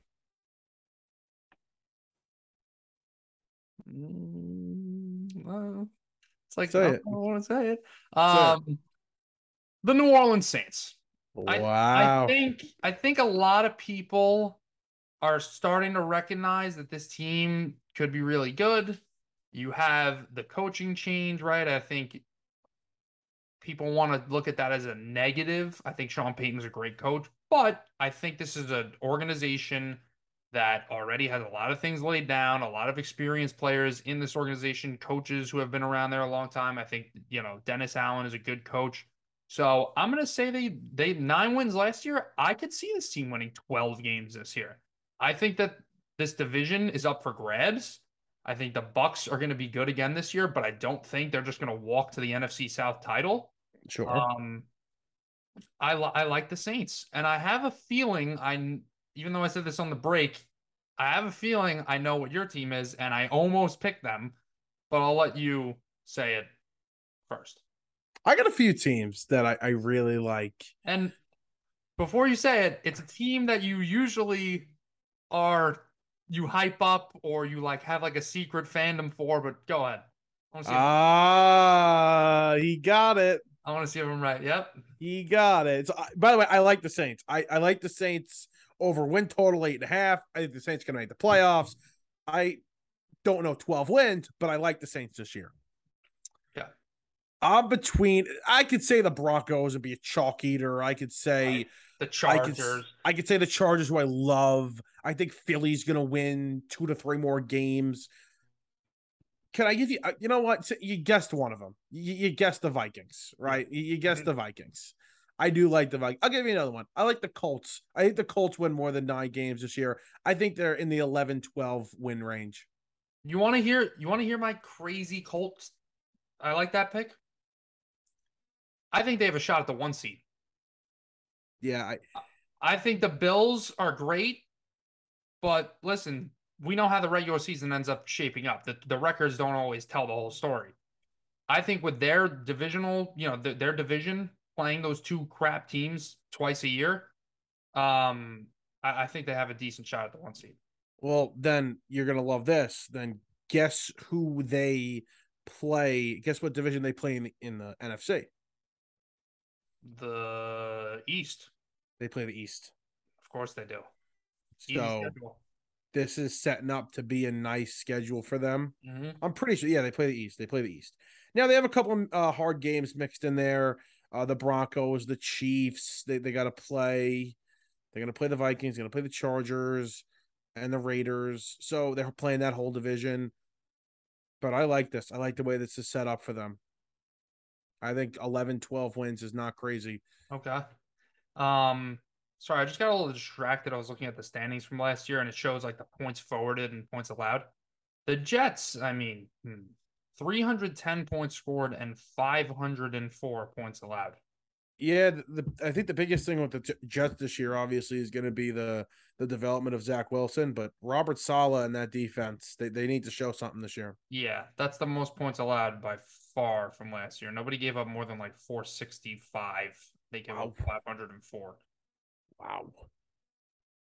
S3: Mm, uh, it's like
S2: Say
S3: I don't want to say it.
S2: it.
S3: Um, the New Orleans Saints. I-
S2: wow.
S3: I think I think a lot of people are starting to recognize that this team could be really good. You have the coaching change, right? I think people want to look at that as a negative. I think Sean Payton's a great coach, but I think this is an organization that already has a lot of things laid down, a lot of experienced players in this organization, coaches who have been around there a long time. I think, you know, Dennis Allen is a good coach. So I'm gonna say they they nine wins last year. I could see this team winning 12 games this year. I think that this division is up for grabs. I think the Bucs are going to be good again this year, but I don't think they're just going to walk to the NFC South title.
S2: Sure.
S3: Um, I li- I like the Saints, and I have a feeling I, even though I said this on the break, I have a feeling I know what your team is, and I almost picked them, but I'll let you say it first.
S2: I got a few teams that I, I really like.
S3: And before you say it, it's a team that you usually are you hype up or you like have like a secret fandom for. But go ahead. I want to see. If,
S2: Ah, he got it.
S3: I want to see if I'm right. Yep.
S2: He got it. So, by the way, I like the Saints. I, I like the Saints over win total eight and a half. I think the Saints can make the playoffs. I don't know 12 wins, but I like the Saints this year.
S3: Yeah.
S2: I'm between, I could say the Broncos would be a chalk eater. I could say,
S3: Right. The
S2: I could,
S3: Chargers.
S2: I could say the Chargers, who I love. I think Philly's to win two to three more games. Can I give you, uh, you know what? You guessed one of them. You, you guessed the Vikings, right? You, you guessed
S3: Mhm.
S2: the Vikings. I do like the Vikings. I'll give you another one. I like the Colts. I think the Colts win more than nine games this year. I think they're in the 11 12 win range.
S3: You want to hear? You want to hear my crazy Colts? I like that pick. I think they have a shot at the one seed.
S2: Yeah. I,
S3: I think the Bills are great, but listen, we know how the regular season ends up shaping up. The, the records don't always tell the whole story. I think with their divisional, you know, th- their division playing those two crap teams twice a year, um, I, I think they have a decent shot at the one seed.
S2: Well, then you're gonna love this. Then guess who they play? Guess what division they play in the, in the NFC?
S3: The East,
S2: They play the East.
S3: of course, they do. Easy
S2: So
S3: schedule.
S2: this is setting up to be a nice schedule for them.
S3: Mhm.
S2: I'm pretty sure. Yeah, they play the East. They play the East. Now they have a couple of uh, hard games mixed in there. Uh, the Broncos, the Chiefs. They they got to play. They're gonna play the Vikings. They're gonna play the Chargers and the Raiders. So they're playing that whole division. But I like this. I like the way this is set up for them. I think 11, 12 wins is not crazy.
S3: Okay. Um, sorry, I just got a little distracted. I was looking at the standings from last year, and it shows like the points forwarded and points allowed. The Jets, I mean, hmm, 310 points scored and 504 points allowed.
S2: Yeah, the, the I think the biggest thing with the J- Jets this year, obviously, is going to be the the development of Zach Wilson. But Robert Saleh and that defense, they, they need to show something this year.
S3: Yeah, that's the most points allowed by far from last year. Nobody gave up more than like 465. They gave up 504.
S2: Wow.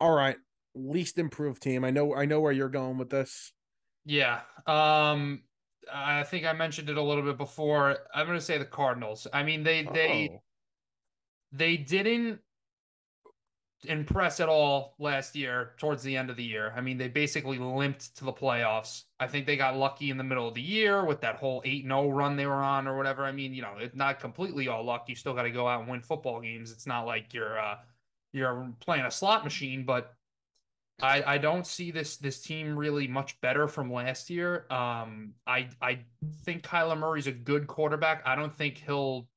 S2: All right, least improved team. I know I know where you're going with this.
S3: Yeah. Um I think I mentioned it a little bit before. I'm going to say the Cardinals. I mean, they they
S2: Oh.
S3: they didn't impress at all last year towards the end of the year. I mean, they basically limped to the playoffs. I think they got lucky in the middle of the year with that whole 8-0 run they were on or whatever. I mean, you know, it's not completely all luck. You still got to go out and win football games. It's not like you're uh you're playing a slot machine, but I I don't see this this team really much better from last year. Um I I think Kyler Murray's a good quarterback. I don't think he'll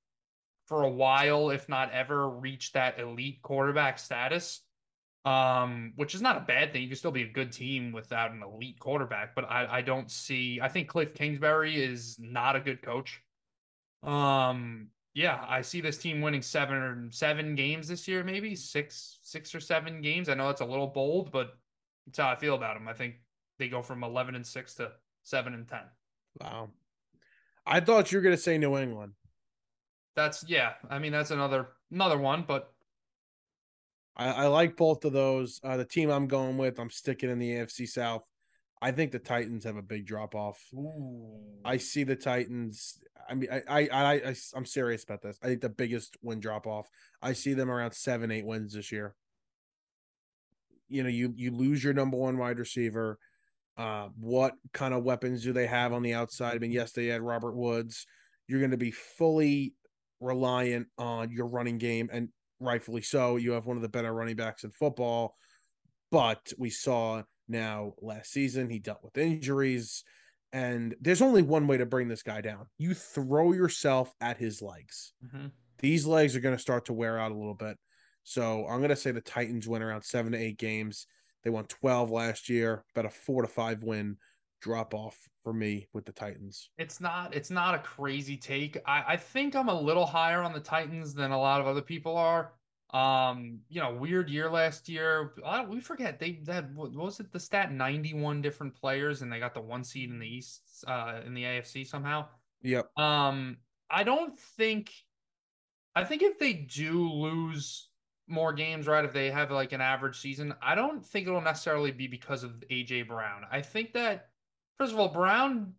S3: for a while, if not ever, reach that elite quarterback status. Um, which is not a bad thing. You can still be a good team without an elite quarterback, but I, I don't see I think Cliff Kingsbury is not a good coach. Um, yeah, I see this team winning seven or seven games this year, maybe six, six or seven games. I know it's a little bold, but that's how I feel about them. I think they go from eleven and six to seven and ten.
S2: Wow. I thought you were going to say New England.
S3: That's yeah. I mean, that's another another one, but
S2: I, I like both of those. Uh, the team I'm going with, I'm sticking in the AFC South. I think the Titans have a big drop off. I see the Titans. I mean, I, I, I, I, I'm serious about this. I think the biggest win drop off. I see them around seven, eight wins this year. You know, you you lose your number one wide receiver. Uh, what kind of weapons do they have on the outside? I mean, yes, they had Robert Woods. You're going to be fully reliant on your running game, and rightfully so. You have one of the better running backs in football, but we saw now last season he dealt with injuries. And there's only one way to bring this guy down. You throw yourself at his legs.
S3: Mhm.
S2: These legs are going to start to wear out a little bit. So I'm going to say the Titans win around seven to eight games. They won 12 last year, about a four to five win drop off for me with the Titans.
S3: It's not it's not a crazy take. I, I think I'm a little higher on the Titans than a lot of other people are. Um, you know, weird year last year. We forget they that what was it the stat 91 different players and they got the one seed in the East uh in the AFC somehow.
S2: Yep.
S3: Um, I don't think. I think if they do lose more games, right? If they have like an average season, I don't think it'll necessarily be because of AJ Brown. I think that first of all, Brown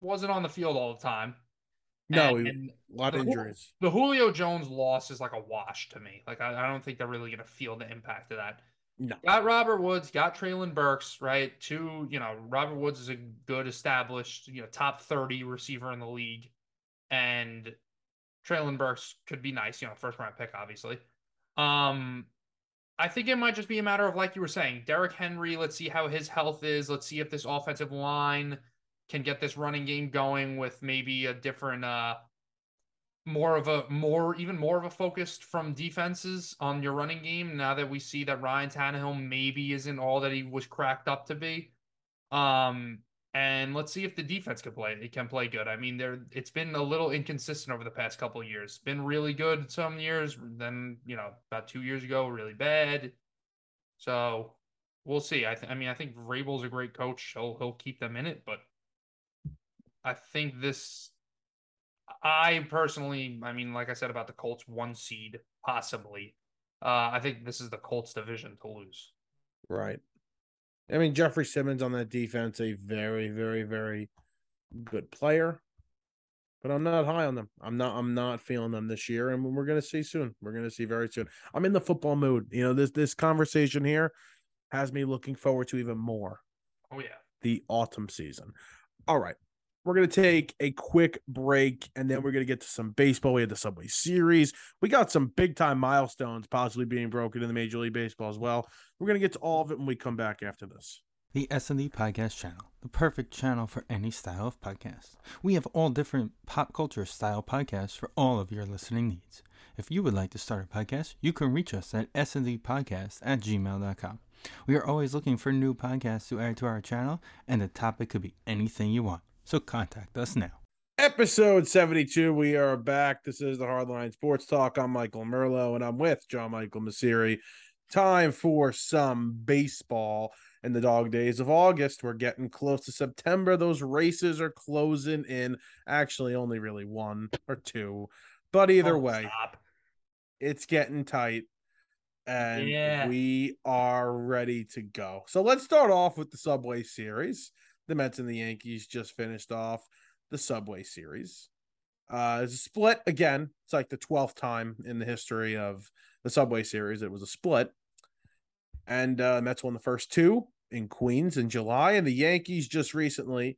S3: wasn't on the field all the time.
S2: No,
S3: and, and
S2: A lot of injuries.
S3: the Julio Jones loss is like a wash to me. Like I, I don't think they're really gonna feel the impact of that.
S2: No.
S3: Got Robert Woods, got Treylon Burks, right? Two, you know, Robert Woods is a good established, you know, top 30 receiver in the league. And Treylon Burks could be nice, you know, first round pick, obviously. Um, I think it might just be a matter of like you were saying, Derrick Henry, let's see how his health is. Let's see if this offensive line can get this running game going with maybe a different uh more of a more even more of a focus from defenses on your running game now that we see that Ryan Tannehill maybe isn't all that he was cracked up to be. Um and let's see if the defense can play. It can play good. I mean, there it's been a little inconsistent over the past couple of years. Been really good some years, then you know about two years ago, really bad. So we'll see. I th- I mean, I think Vrabel's a great coach. He'll he'll keep them in it, but I think this. I personally, I mean, like I said about the Colts, one seed possibly. Uh, I think this is the Colts division to lose.
S2: Right. I mean, Jeffery Simmons on that defense, a very, very, very good player. But I'm not high on them. I'm not. I'm not feeling them this year, and we're gonna see soon. We're gonna see very soon. I'm in the football mood. You know, this this conversation here has me looking forward to even more
S3: Oh yeah.
S2: the autumn season. All right. We're going to take a quick break and then we're going to get to some baseball. We had the Subway Series. We got some big time milestones possibly being broken in the Major League Baseball as well. We're going to get to all of it when we come back after this.
S4: The S&D Podcast Channel, the perfect channel for any style of podcast. We have all different pop culture style podcasts for all of your listening needs. If you would like to start a podcast, you can reach us at sndpodcast at gmail.com. We are always looking for new podcasts to add to our channel, and the topic could be anything you want. So contact us now.
S2: Episode 72. We are back. This is the Hardline Sports Talk. I'm Michael Merlo and I'm with John Michael Masiri. Time for some baseball in the dog days of August. We're getting close to September. Those races are closing in. Actually, only really one or two. But either
S3: Oh,
S2: way,
S3: stop.
S2: it's getting tight and
S3: Yeah.
S2: we are ready to go. So let's start off with the Subway Series. The Mets and the Yankees just finished off the Subway Series. Uh, it's a split again. It's like the 12th time in the history of the Subway Series. It was a split. And uh, Mets won the first two in Queens in July, and the Yankees just recently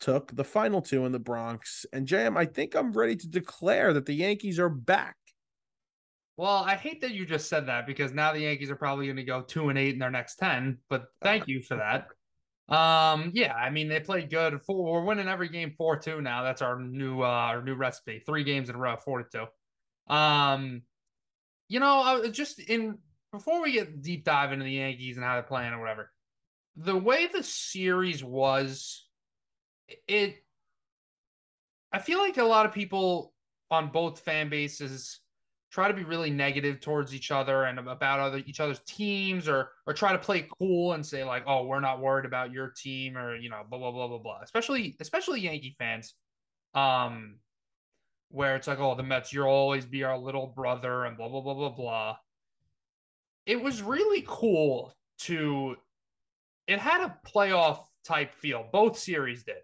S2: took the final two in the Bronx. And JM, I think I'm ready to declare that the Yankees are back.
S3: Well, I hate that you just said that because now the Yankees are probably going to go two and eight in their next ten. But thank you for that. Um, yeah, I mean they played good. Four, we're winning every game four two now. That's our new uh our new recipe. Three games in a row, four to two. Um, you know, I was just in before we get deep dive into the Yankees and how they're playing or whatever. The way the series was, it. I feel like a lot of people on both fan bases try to be really negative towards each other and about other each other's teams or or try to play cool and say like oh we're not worried about your team or you know blah blah blah blah blah. Especially especially yankee fans um where it's like oh the mets you'll always be our little brother and blah blah blah blah blah. It was really cool to it had a playoff type feel. Both series did.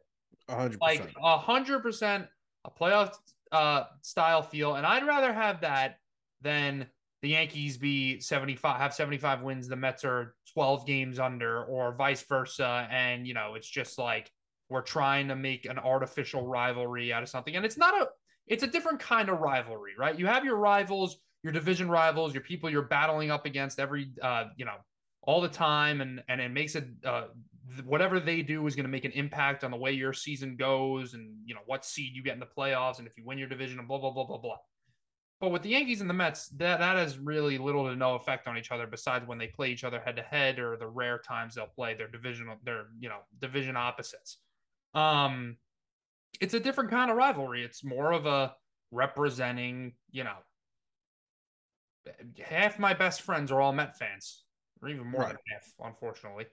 S2: 100%.
S3: like a hundred percent a playoff uh style feel, and I'd rather have that than the Yankees be 75 have 75 wins, the Mets are 12 games under, or vice versa. And you know, it's just like we're trying to make an artificial rivalry out of something. And it's not a it's a different kind of rivalry, right? You have your rivals, your division rivals, your people you're battling up against every uh, you know, all the time, and and it makes it uh whatever they do is going to make an impact on the way your season goes and you know what seed you get in the playoffs and if you win your division and blah blah blah blah blah but with the yankees and the mets that that has really little to no effect on each other besides when they play each other head to head or the rare times they'll play their division their you know division opposites. Um it's a different kind of rivalry. It's more of a representing you know half my best friends are all met fans or even more
S2: Right.
S3: than half unfortunately.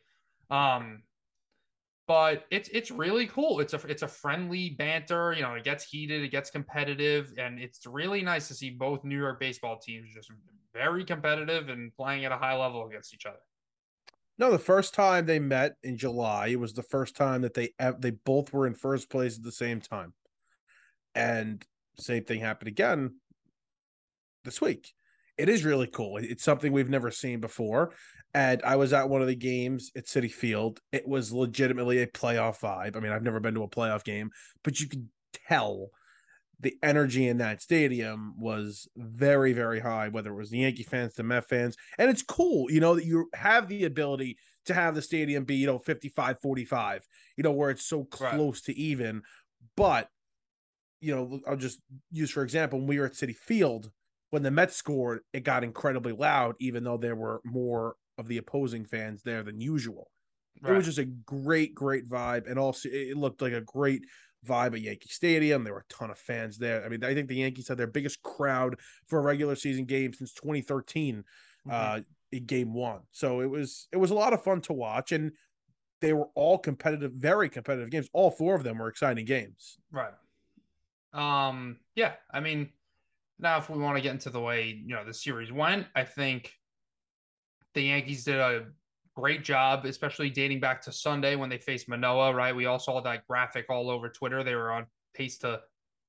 S3: Um, but it's it's really cool. It's a it's a friendly banter. You know, it gets heated, it gets competitive, and it's really nice to see both New York baseball teams just very competitive and playing at a high level against each other.
S2: No, the first time they met in July, it was the first time that they they both were in first place at the same time, and same thing happened again this week. It is really cool. It's something we've never seen before. And I was at one of the games at Citi Field. It was legitimately a playoff vibe. I mean, I've never been to a playoff game, but you could tell the energy in that stadium was very, very high, whether it was the Yankee fans, the Met fans. And it's cool, you know, that you have the ability to have the stadium be, you know, 55 45, you know, where it's so
S3: Right.
S2: close to even. But, you know, I'll just use for example, when we were at Citi Field, when the Mets scored, it got incredibly loud, even though there were more of the opposing fans there than usual. It was just a great, great vibe. And also, it looked like a great vibe at Yankee Stadium. There were a ton of fans there. I mean, I think the Yankees had their biggest crowd for a regular season game since 2013,
S3: Mhm.
S2: uh, in game one. So it was it was a lot of fun to watch, and they were all competitive, very competitive games. All four of them were exciting games.
S3: Right. Um, yeah, I mean, now if we want to get into the way, you know, the series went, I think the Yankees did a great job, especially dating back to Sunday when they faced Manoah, Right, we all saw that graphic all over Twitter. They were on pace to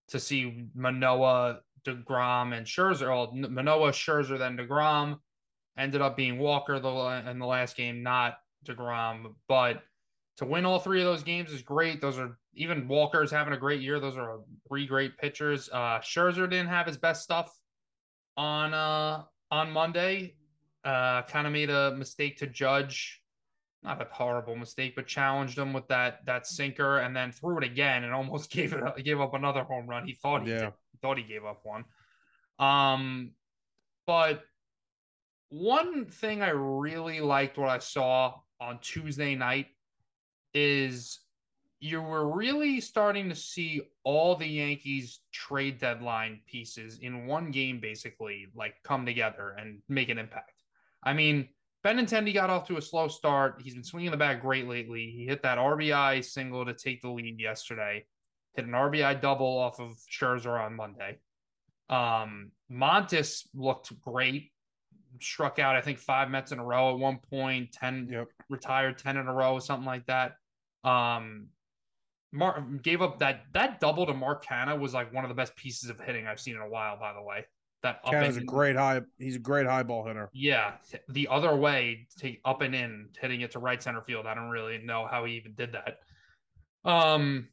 S3: to see Manoah, Degrom, and Scherzer. Well, Manoah, Scherzer, then Degrom. Ended up being Walker the in the last game, not Degrom, but to win all three of those games is great. Those are even Walker's having a great year. Those are three great pitchers. Uh, Scherzer didn't have his best stuff on uh on Monday. Uh, kind of made a mistake to judge, not a horrible mistake, but challenged him with that that sinker and then threw it again and almost [laughs] gave it gave up another home run. He thought he, yeah. did, he thought he gave up one. Um, but one thing I really liked what I saw on Tuesday night is you were really starting to see all the Yankees trade deadline pieces in one game basically like come together and make an impact. I mean, Benintendi got off to a slow start. He's been swinging the bat great lately. He hit that RBI single to take the lead yesterday. Hit an RBI double off of Scherzer on Monday. Um, Montas looked great. Struck out, I think, five Mets in a row at one point. Ten yep. retired ten in a row, something like that. Um, Mark gave up that that double to Mark Canha was like one of the best pieces of hitting I've seen in a while. By the way, that
S2: up Canha's a great high. He's a great high ball hitter.
S3: Yeah, the other way, take up and in, hitting it to right center field. I don't really know how he even did that. Um,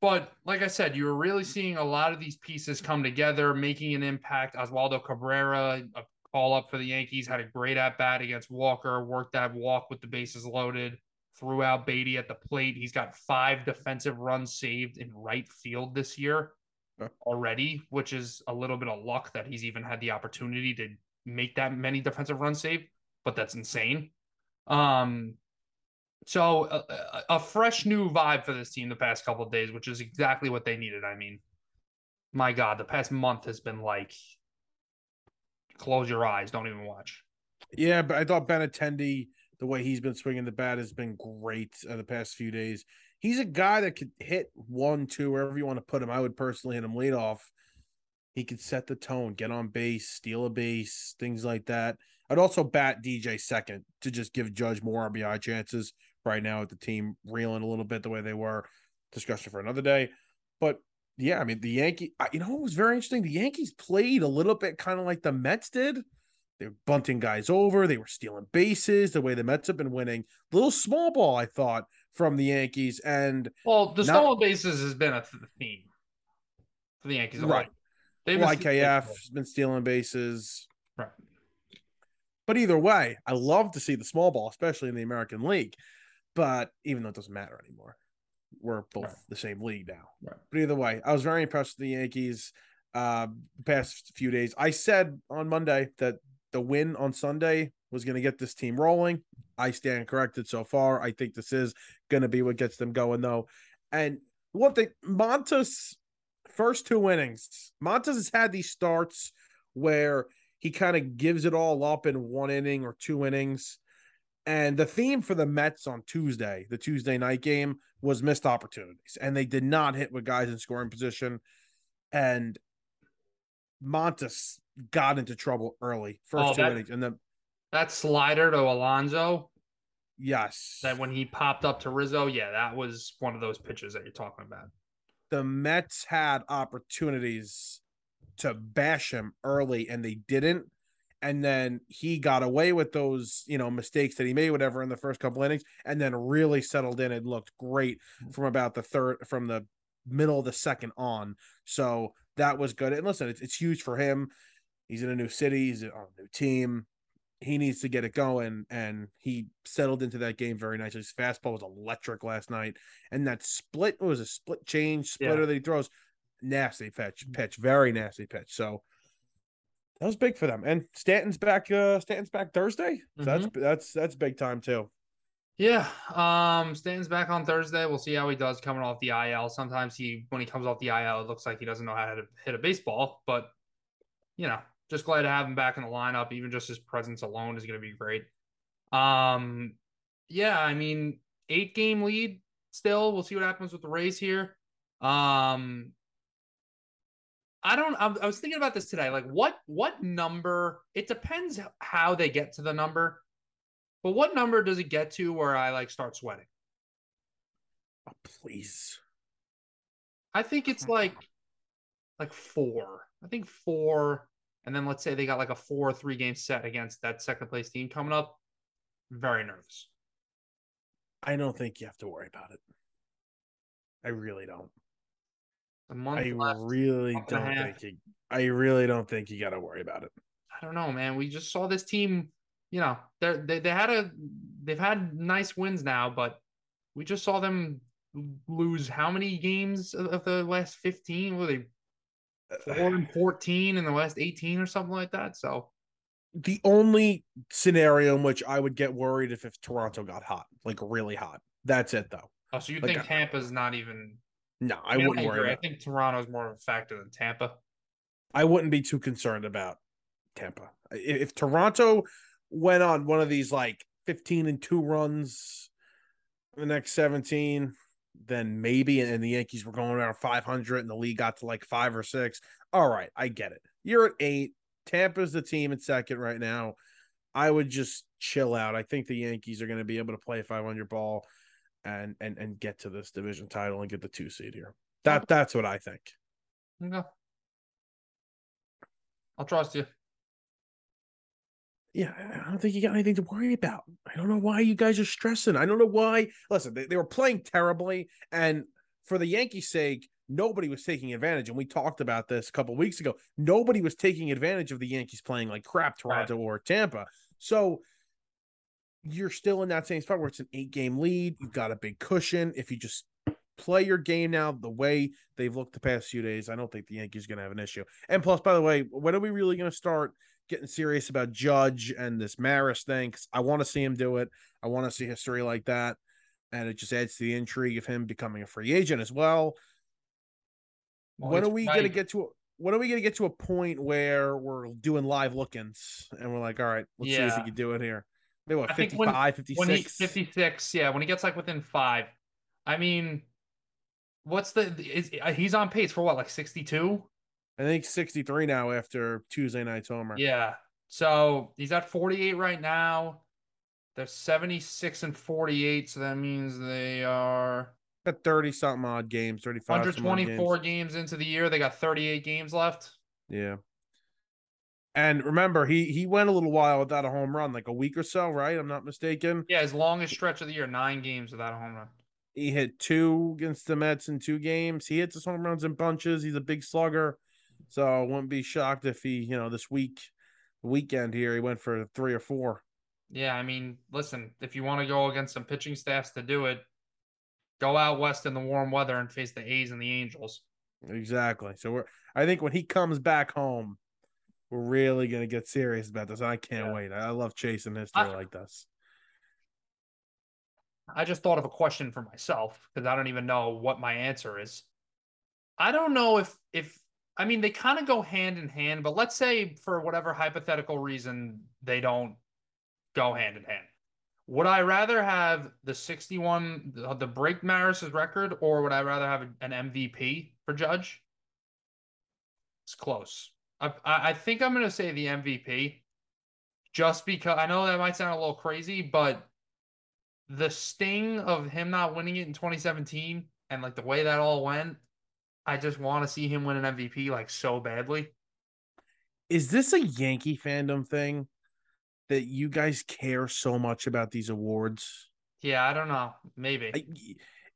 S3: but like I said, you were really seeing a lot of these pieces come together, making an impact. Oswaldo Cabrera, a call up for the Yankees, had a great at bat against Walker, worked that walk with the bases loaded threw out Beatty at the plate. He's got five defensive runs saved in right field this year [laughs] already, which is a little bit of luck that he's even had the opportunity to make that many defensive runs save, but that's insane. Um, so a, a, fresh new vibe for this team the past couple of days, which is exactly what they needed. I mean, my God, the past month has been like, close your eyes, don't even watch.
S2: Yeah, but I thought Benintendi, – the way he's been swinging the bat has been great uh, the past few days. He's a guy that could hit one, two, wherever you want to put him. I would personally hit him lead off. He could set the tone, get on base, steal a base, things like that. I'd also bat DJ second to just give Judge more RBI chances right now with the team reeling a little bit the way they were. Discussion for another day. But yeah, I mean, the Yankee, you know, it was very interesting. The Yankees played a little bit kind of like the Mets did they were bunting guys over. They were stealing bases. The way the Mets have been winning, little small ball, I thought, from the Yankees. And
S3: well, the not, stolen bases has been a theme for the Yankees,
S2: right? They've well, IKF has been stealing bases,
S3: right?
S2: But either way, I love to see the small ball, especially in the American League. But even though it doesn't matter anymore, we're both right. the same league now.
S3: Right.
S2: But either way, I was very impressed with the Yankees uh the past few days. I said on Monday that the win on Sunday was going to get this team rolling. I stand corrected so far. I think this is going to be what gets them going, though. And one thing, Montas, first two innings, Montas has had these starts where he kind of gives it all up in one inning or two innings. And the theme for the Mets on Tuesday, the Tuesday night game, was missed opportunities. And they did not hit with guys in scoring position. And Montas got into trouble early first oh, two that, innings, and then
S3: that slider to Alonso.
S2: Yes,
S3: that when he popped up to Rizzo, yeah, that was one of those pitches that you're talking about.
S2: The Mets had opportunities to bash him early, and they didn't. And then he got away with those, you know, mistakes that he made, whatever, in the first couple innings, and then really settled in and looked great from about the third, from the middle of the second on. So that was good. And listen, it's, it's huge for him. He's in a new city. He's on a new team. He needs to get it going, and he settled into that game very nicely. His fastball was electric last night, and that split was a split change splitter yeah. that he throws, nasty pitch, pitch, very nasty pitch. So that was big for them. And Stanton's back. Uh, Stanton's back Thursday. So mm-hmm. that's that's that's big time too.
S3: Yeah, um, Stanton's back on Thursday. We'll see how he does coming off the IL. Sometimes he, when he comes off the IL, it looks like he doesn't know how to hit a baseball. But you know, just glad to have him back in the lineup. Even just his presence alone is going to be great. Um, yeah, I mean, eight game lead still. We'll see what happens with the Rays here. Um, I don't. I, I was thinking about this today. Like, what what number? It depends how they get to the number. But what number does it get to where I like start sweating?
S2: Oh, please.
S3: I think it's like like four. I think four, and then let's say they got like a four or three game set against that second place team coming up. Very nervous.
S2: I don't think you have to worry about it. I really don't.
S3: A month
S2: I
S3: left.
S2: really
S3: month
S2: don't think you. I really don't think you got to worry about it.
S3: I don't know, man. We just saw this team. You know, they they they had a they've had nice wins now, but we just saw them lose how many games of, the last fifteen? Were they four and fourteen in the last eighteen or something like that? So
S2: The only scenario in which I would get worried if if Toronto got hot, like really hot. That's it though.
S3: oh, so you
S2: Like,
S3: think uh,
S2: I-
S3: Tampa's not even?
S2: No, I,
S3: mean,
S2: wouldn't worry.
S3: I think Toronto's more of a factor than Tampa.
S2: I wouldn't be too concerned about Tampa. I- If Toronto went on one of these like 15 and 2 runs in the next 17, then maybe and the Yankees were going around 500 and the league got to like 5 or 6. All right, I get it. You're at 8. Tampa's the team at second right now. I would just chill out. I think the Yankees are going to be able to play 500 ball and and and get to this division title and get the 2 seed here. That that's what I think.
S3: Okay. I'll trust you.
S2: Yeah, I don't think you got anything to worry about. I don't know why you guys are stressing. I don't know why. Listen, they, they were playing terribly, and for the Yankees' sake, nobody was taking advantage. And we talked about this a couple weeks ago. Nobody was taking advantage of the Yankees playing like crap, Toronto or Tampa. So you're still in that same spot where it's an eight game lead. You've got a big cushion. If you just play your game now the way they've looked the past few days, I don't think the Yankees are going to have an issue. And plus, by the way, when are we really going to start getting serious about Judge and this Maris thing because I want to see him do it. I want to see history like that. And it just adds to the intrigue of him becoming a free agent as well.
S3: Well,
S2: when are we going to get to a when are we going to get to a point where we're doing live look-ins and we're like, all right, let's see if
S3: Yeah.
S2: we can do it here. Maybe what,
S3: I think when-
S2: 55, 56?
S3: when he 56 yeah when he gets like within five i mean what's the is uh, he's on pace for what like 62
S2: I think 63 now after Tuesday night's homer.
S3: yeah so he's at 48 right now they're 76 and 48 so that means they are
S2: Got 30 something odd games, 35 some odd
S3: 124
S2: games.
S3: games into the year they got 38 games left
S2: Yeah. And remember, he he went a little while without a home run, like a week or so, right? I'm not mistaken.
S3: yeah his longest stretch of the year nine games without a home run
S2: He hit two against the Mets in two games. He hits his home runs in bunches. He's a big slugger. So I wouldn't be shocked if he, you know, this week, weekend here, he went for three or four.
S3: yeah i mean listen if you want to go against some pitching staffs to do it go out west in the warm weather and face the a's and the angels
S2: Exactly. So we're I think when he comes back home, we're really gonna get serious about this. I can't
S3: Yeah.
S2: wait. I love chasing history
S3: I-
S2: like this.
S3: I just thought of a question for myself because I don't even know what my answer is. I don't know if if I mean they kind of go hand in hand, but let's say for whatever hypothetical reason they don't go hand in hand. Would I rather have the 61 the, break Maris's record or would I rather have an MVP for Judge? It's close. I I, I think I'm going to say the MVP just because I know that might sound a little crazy, but the sting of him not winning it in 2017 and like the way that all went, I just want to see him win an MVP like so badly.
S2: Is this a Yankee fandom thing that you guys care so much about these awards?
S3: Yeah, I don't know. Maybe.
S2: I,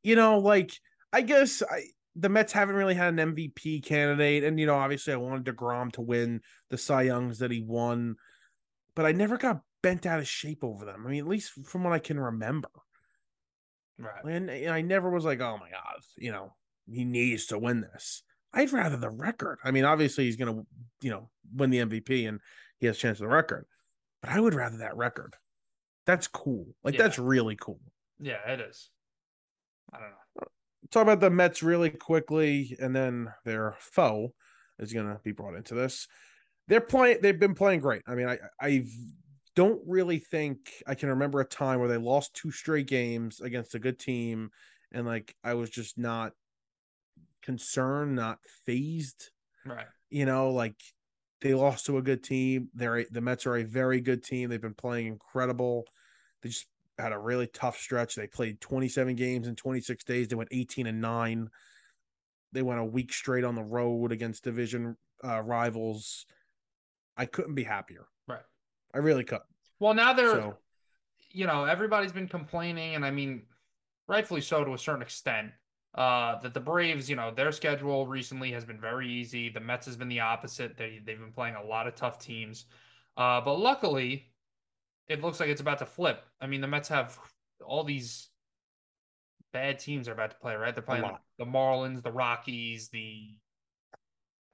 S2: you know, like I guess I the Mets haven't really had an MVP candidate, and you know, obviously, I wanted Degrom to win the Cy Youngs that he won, but I never got bent out of shape over them. I mean, at least from what I can remember,
S3: right.
S2: and, and I never was like, oh my god, you know, he needs to win this. I'd rather the record. I mean, obviously, he's gonna, you know, win the MVP, and he has a chance of the record, but I would rather that record. That's cool. Like
S3: Yeah.
S2: that's really cool.
S3: Yeah, it is. I don't know.
S2: talk about the Mets really quickly, and then their foe is going to be brought into this. They're playing. They've been playing great. I mean, I I don't really think I can remember a time where they lost two straight games against a good team, and like I was just not concerned, not phased.
S3: Right.
S2: You know, like they lost to a good team. They're the Mets are a very good team. They've been playing incredible. They just had a really tough stretch. They played 27 games in 26 days. They went 18 and 9. They went a week straight on the road against division uh, rivals. I couldn't be happier.
S3: Right.
S2: I really couldn't.
S3: Well, now they're,
S2: So
S3: you know, everybody's been complaining, and I mean, rightfully so to a certain extent. Uh, that the Braves, you know, their schedule recently has been very easy. The Mets has been the opposite. They they've been playing a lot of tough teams. Uh, but luckily, it looks like it's about to flip. I mean, the Mets have all these bad teams are about to play, right? They're playing the Marlins, the Rockies, the,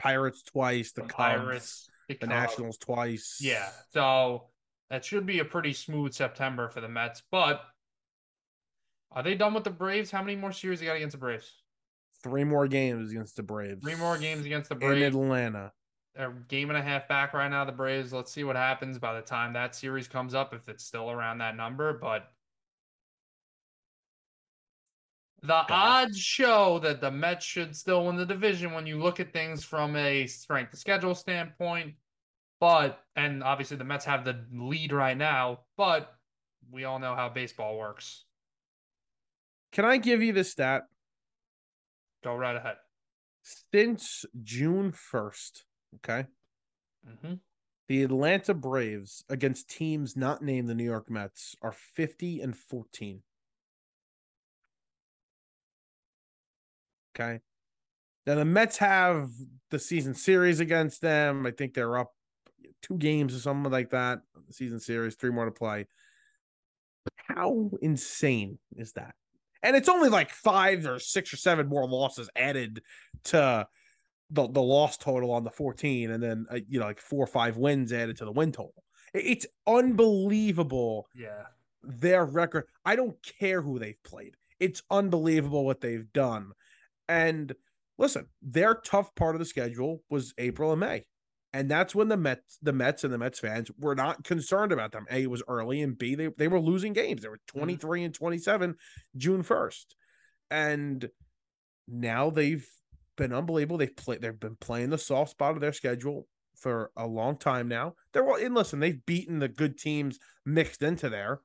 S2: Pirates twice, the,
S3: the
S2: Cubs,
S3: Pirates, the,
S2: the Nationals twice.
S3: Yeah. So that should be a pretty smooth September for the Mets. But are they done with the Braves? How many more series they got against the Braves?
S2: Three more games against the Braves.
S3: Three more games against the Braves.
S2: in Atlanta.
S3: They're a game and a half back right now, the Braves. Let's see what happens by the time that series comes up, if it's still around that number. But the odds show that the Mets should still win the division when you look at things from a strength of schedule standpoint. But, and obviously the Mets have the lead right now, but we all know how baseball works.
S2: Can I give you the stat?
S3: Go right ahead.
S2: Since June 1st, okay,
S3: hmm
S2: the Atlanta Braves against teams not named the New York Mets are 50 and 14. Okay. Now the Mets have the season series against them. I think they're up two games or something like that. Season series, three more to play. How insane is that? And it's only like five or six or seven more losses added to the, the loss total on the 14, and then uh, you know, like four or five wins added to the win total. It's unbelievable
S3: Yeah.
S2: their record. I don't care who they've played. It's unbelievable what they've done. And listen, their tough part of the schedule was April and May. And that's when the Mets, the Mets and the Mets fans were not concerned about them. A it was early and B they, they were losing games. They were mm-hmm. 23 and 27 June 1st. And now they've been unbelievable. They've played they've been playing the soft spot of their schedule for a long time now. They're well, and listen, they've beaten the good teams mixed into there.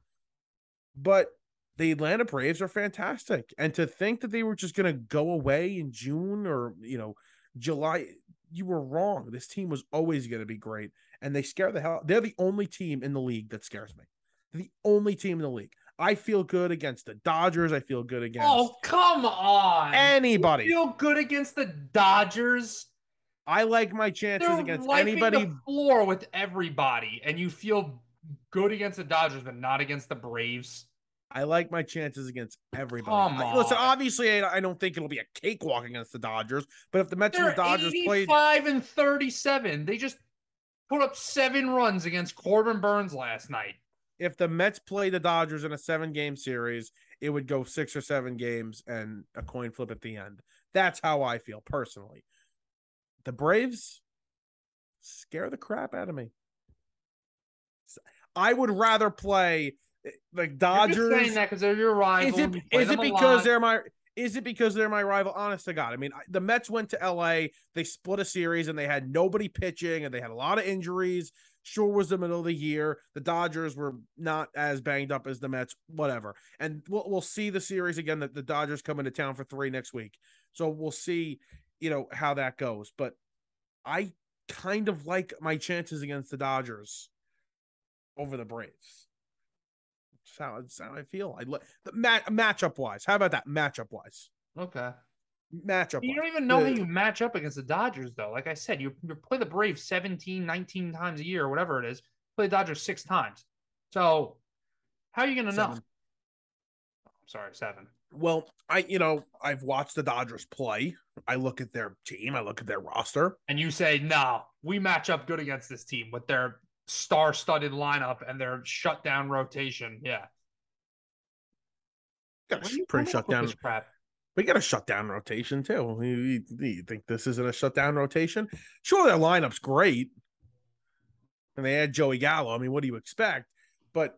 S2: But the Atlanta Braves are fantastic. And to think that they were just going to go away in June or, you know, July, you were wrong. This team was always going to be great. And they scare the hell. They're the only team in the league that scares me. The only team in the league. I feel good against the Dodgers. I feel good against
S3: Oh, come on.
S2: anybody.
S3: You feel good against the Dodgers.
S2: I like my chances
S3: They're
S2: against anybody.
S3: the floor with everybody, and you feel good against the Dodgers, but not against the Braves.
S2: I like my chances against everybody.
S3: Come
S2: I- Listen, obviously, I I don't think it'll be a cakewalk against the Dodgers, but if the Mets and
S3: They're
S2: the Dodgers played,
S3: 85 and 37. They just put up seven runs against Corbin Burnes last night.
S2: if the Mets play the Dodgers in a seven game series, it would go six or seven games and a coin flip at the end. That's how I feel personally. The Braves scare the crap out of me. I would rather play like
S3: You're
S2: Dodgers.
S3: just saying that because they're your rival.
S2: Is it
S3: and you play
S2: is it because they're my is it because they're my rival? Honest to God, I mean, I- the Mets went to LA, they split a series, and they had nobody pitching, and they had a lot of injuries. Sure, was the middle of the year. The Dodgers were not as banged up as the Mets, whatever. And we'll we'll see the series again. That the Dodgers come into town for three next week, so we'll see, you know, how that goes. But I kind of like my chances against the Dodgers over the Braves. How, that's how I feel. I look the mat matchup wise. How about that matchup wise?
S3: Okay.
S2: Matchup.
S3: You don't even know how you match up against the Dodgers, though. Like I said, you, you play the Braves 17, 19 times a year, or whatever it is. Play the Dodgers six times. So, how are you going to know? I'm sorry, seven.
S2: Well, I you know I've watched the Dodgers play. I look at their team. I look at their roster.
S3: And you say, no, we match up good against this team with their star studded lineup and their shutdown rotation. Yeah.
S2: Got a pretty
S3: come up
S2: shut down.
S3: crap.
S2: We got a shutdown rotation too. You, you- you think this isn't a shutdown rotation? Sure, their lineup's great, and they had Joey Gallo. I mean, what do you expect? But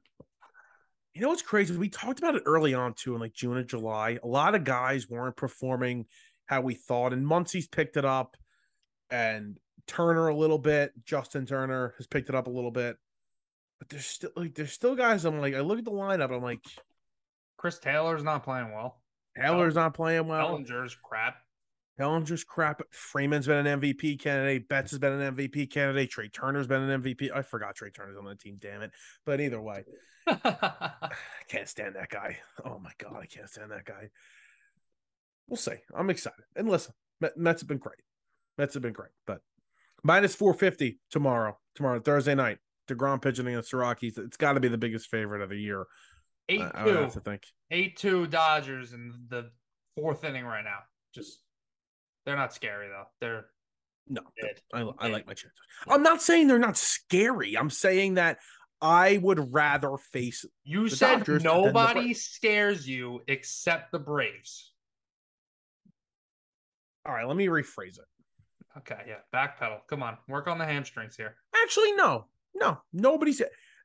S2: you know what's crazy? We talked about it early on too, in like June and July. A lot of guys weren't performing how we thought, and Muncy's picked it up, and Turner a little bit. Justin Turner has picked it up a little bit. but there's still like there's still guys. I'm like, I look at the lineup. I'm like,
S3: Chris Taylor's not playing well.
S2: Taylor's not playing well.
S3: Bellinger's crap.
S2: Bellinger's crap. Freeman's been an MVP candidate. Betts has been an MVP candidate. Trea Turner's been an MVP. I forgot Trea Turner's on the team. Damn it! But either way, [laughs] I can't stand that guy. Oh my god, I can't stand that guy. We'll see. I'm excited. And listen, Mets have been great. Mets have been great, but minus 450 tomorrow. Tomorrow, Thursday night. Degrom pitching against the Rockies. It's got to be the biggest favorite of the year.
S3: Eight
S2: I, I
S3: two.
S2: would to think.
S3: Eight two Dodgers in the fourth inning right now. Just they're not scary though. They're
S2: No,
S3: dead.
S2: I, I like my chances. I'm not saying they're not scary. I'm saying that I would rather face.
S3: You said
S2: Dodgers
S3: nobody scares you except the Braves.
S2: All right, let me rephrase it.
S3: Okay, yeah. Backpedal. Come on. Work on the hamstrings here.
S2: Actually, no, no, nobody's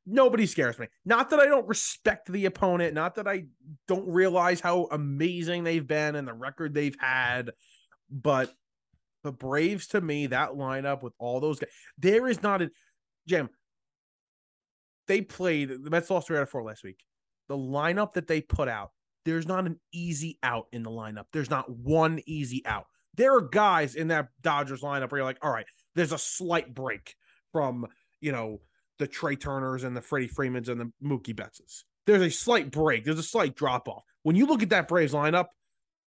S2: nobody scares me. Not that I don't respect the opponent, not that I don't realize how amazing they've been and the record they've had, but the Braves to me, that lineup with all those guys, there is not a Jim. They played the Mets lost three out of four last week. The lineup that they put out, there's not an easy out in the lineup. There's not one easy out. There are guys in that Dodgers lineup where you're like, all right, there's a slight break from you know the Trea Turners and the Freddie Freemans and the Mookie Bettses. There's a slight break. There's a slight drop off. When you look at that Braves lineup,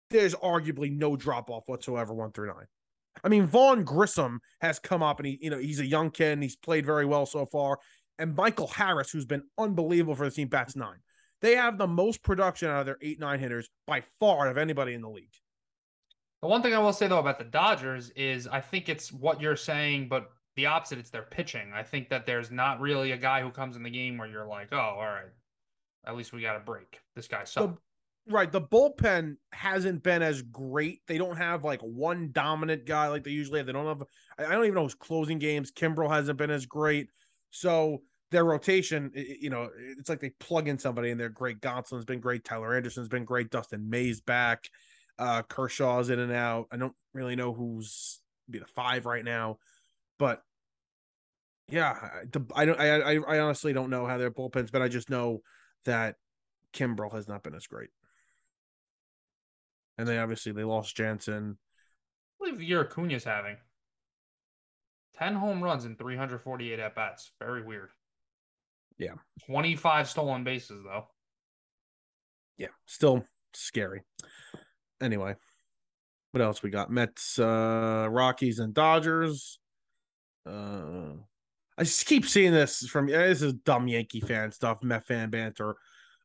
S2: there's arguably no drop off whatsoever, one through nine. I mean, Vaughn Grissom has come up and he, you know, he's a young kid and he's played very well so far. And Michael Harris, who's been unbelievable for the team, bats nine. They have the most production out of their eight, nine hitters by far of anybody in the league.
S3: The one thing I will say though about the Dodgers is I think it's what you're saying, but the opposite. It's their pitching. I think that there's not really a guy who comes in the game where you're like, oh, all right, at least we got a break. This guy sucks.
S2: Right. The bullpen hasn't been as great. They don't have like one dominant guy like they usually have. They don't have, I don't even know who's closing games. Kimbrel hasn't been as great. So their rotation, you know, it's like they plug in somebody and they're great. Gonsolin's been great. Tyler Anderson's been great. Dustin May's back. Uh, Kershaw's in and out. I don't really know who's be the five right now, but yeah, I- don't, I, I, I honestly don't know how their bullpens, but. I just know that Kimbrel has not been as great. And they obviously they lost Jansen.
S3: I believe the year Acuna's having 10 home runs in 348 at bats. Very weird.
S2: Yeah.
S3: 25 stolen bases, though.
S2: Yeah, still scary. Anyway, what else we got? Mets, uh, Rockies, and Dodgers. Uh, I just keep seeing this from yeah, this is dumb Yankee fan stuff, Met fan banter.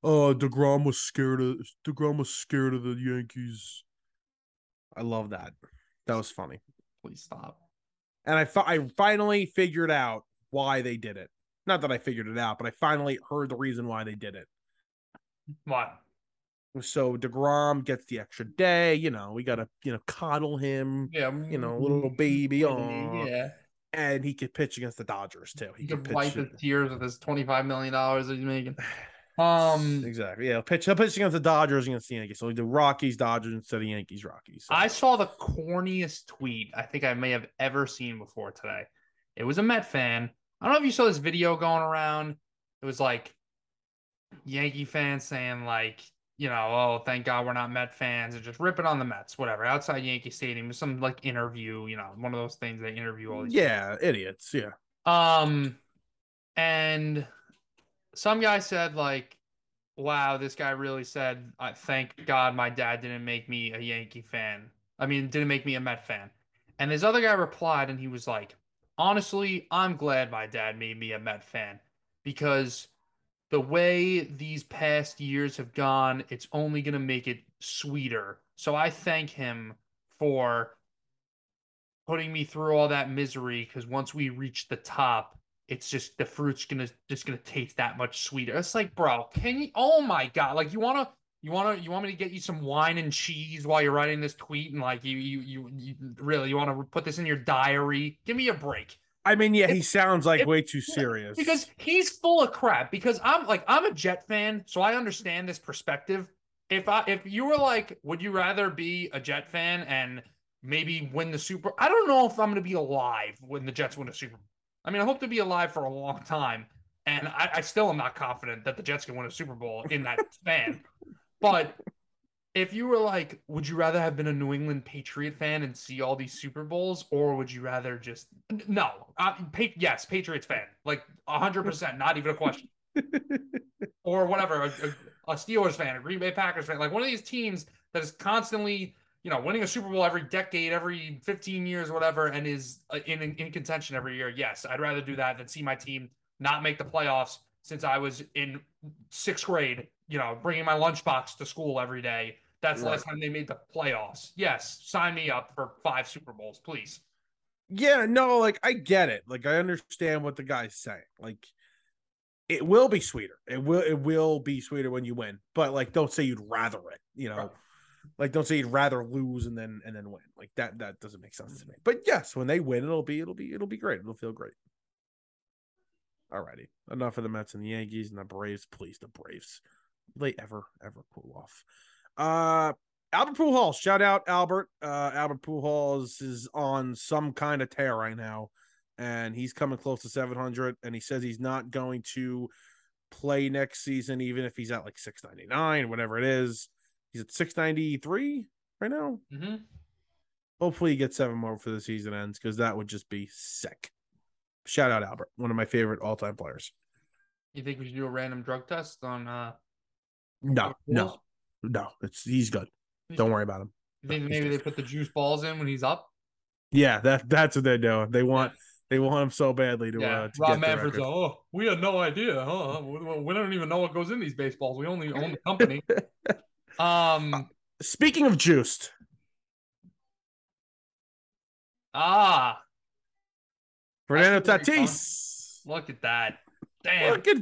S2: Oh, Degrom was scared of Degrom was scared of the Yankees. I love that. That was funny,
S3: Please stop.
S2: and I fi- I finally figured out why they did it. Not that I figured it out, but I finally heard the reason why they did it.
S3: What?
S2: So Degrom gets the extra day. You know, we gotta you know coddle him,
S3: Yeah.
S2: you know, little baby. aw.
S3: Yeah.
S2: and he could pitch against the Dodgers too. He
S3: He
S2: could
S3: could wipe his tears with his $25 million that he's making. [sighs] Um,
S2: exactly. Yeah, he'll pitch. He'll pitch against the Dodgers against the Yankees. So he do Rockies, Dodgers instead of Yankees, Rockies. So-
S3: I saw the corniest tweet I think I may have ever seen before today. It was a Met fan. I don't know if you saw this video going around. It was like Yankee fans saying like, you know, oh, thank God we're not Met fans and just ripping on the Mets, whatever. Outside Yankee Stadium, some like interview, you know, one of those things they interview all these.
S2: yeah, idiots. Yeah.
S3: Um, and some guy said like, "Wow, this guy really said, I thank God my dad didn't make me a Yankee fan. I mean, didn't make me a Met fan." And this other guy replied, and he was like, "Honestly, I'm glad my dad made me a Met fan because." The way these past years have gone, it's only going to make it sweeter. So I thank him for putting me through all that misery because once we reach the top, it's just the fruit's gonna just gonna taste that much sweeter. It's like, bro, can you? Oh my god! Like you wanna, you wanna, you want me to get you some wine and cheese while you're writing this tweet, and like you, you, you, you really you want to put this in your diary? Give me a break
S2: I mean, yeah, he sounds like way too [laughs] serious.
S3: because he's full of crap. Because I'm like, I'm a Jet fan, so I understand this perspective. If I, if you were like, would you rather be a Jet fan and maybe win the Super? I don't know if I'm going to be alive when the Jets win a Super. I mean, I hope to be alive for a long time, and I, I still am not confident that the Jets can win a Super Bowl in that span. But if you were like, would you rather have been a New England Patriot fan and see all these Super Bowls, or would you rather just no? Uh, pa- yes, Patriots fan, like hundred percent, not even a question. [laughs] or whatever, a, a, Steelers fan, a Green Bay Packers fan, like one of these teams that is constantly, you know, winning a Super Bowl every decade, every fifteen years, whatever, and is uh, in in, in contention every year. Yes, I'd rather do that than see my team not make the playoffs since I was in sixth grade. You know, bringing my lunchbox to school every day that's the last time they made the playoffs. Yes, sign me up for five Super Bowls, please.
S2: Yeah, no, like I get it. Like I understand what the guy's saying. Like it will be sweeter. It will it will be sweeter when you win. But like don't say you'd rather it, you know.
S3: Right.
S2: Like don't say you'd rather lose and then and then win. Like that that doesn't make sense to me. But yes, when they win, it'll be it'll be it'll be great. It'll feel great. Alrighty. Enough of the Mets and the Yankees and the Braves. Please, the Braves. Will they ever, ever cool off? Uh Albert Pujols, shout out Albert. Uh, Albert Pujols is on some kind of tear right now, and he's coming close to 700. And he says he's not going to play next season, even if he's at like 699, whatever it is. He's at 693 right now.
S3: Mm-hmm.
S2: Hopefully, he gets seven more before the season ends because that would just be sick. Shout out Albert, one of my favorite all time players.
S3: You think we should do a random drug test on? uh
S2: No, no, no. It's he's good. Don't worry about him.
S3: You think maybe they put the juice balls in when he's up?
S2: Yeah, that that's what they're doing. They want they want him so badly to
S3: yeah.
S2: uh, to
S3: Rob Manfred's like, oh, we had no idea, huh? We, don't even know what goes in these baseballs. We only own the [laughs] company. um.
S2: Speaking of juiced,
S3: Ah,
S2: Fernando
S3: That's gonna be
S2: Tatis.
S3: look at that. Damn.
S2: Look at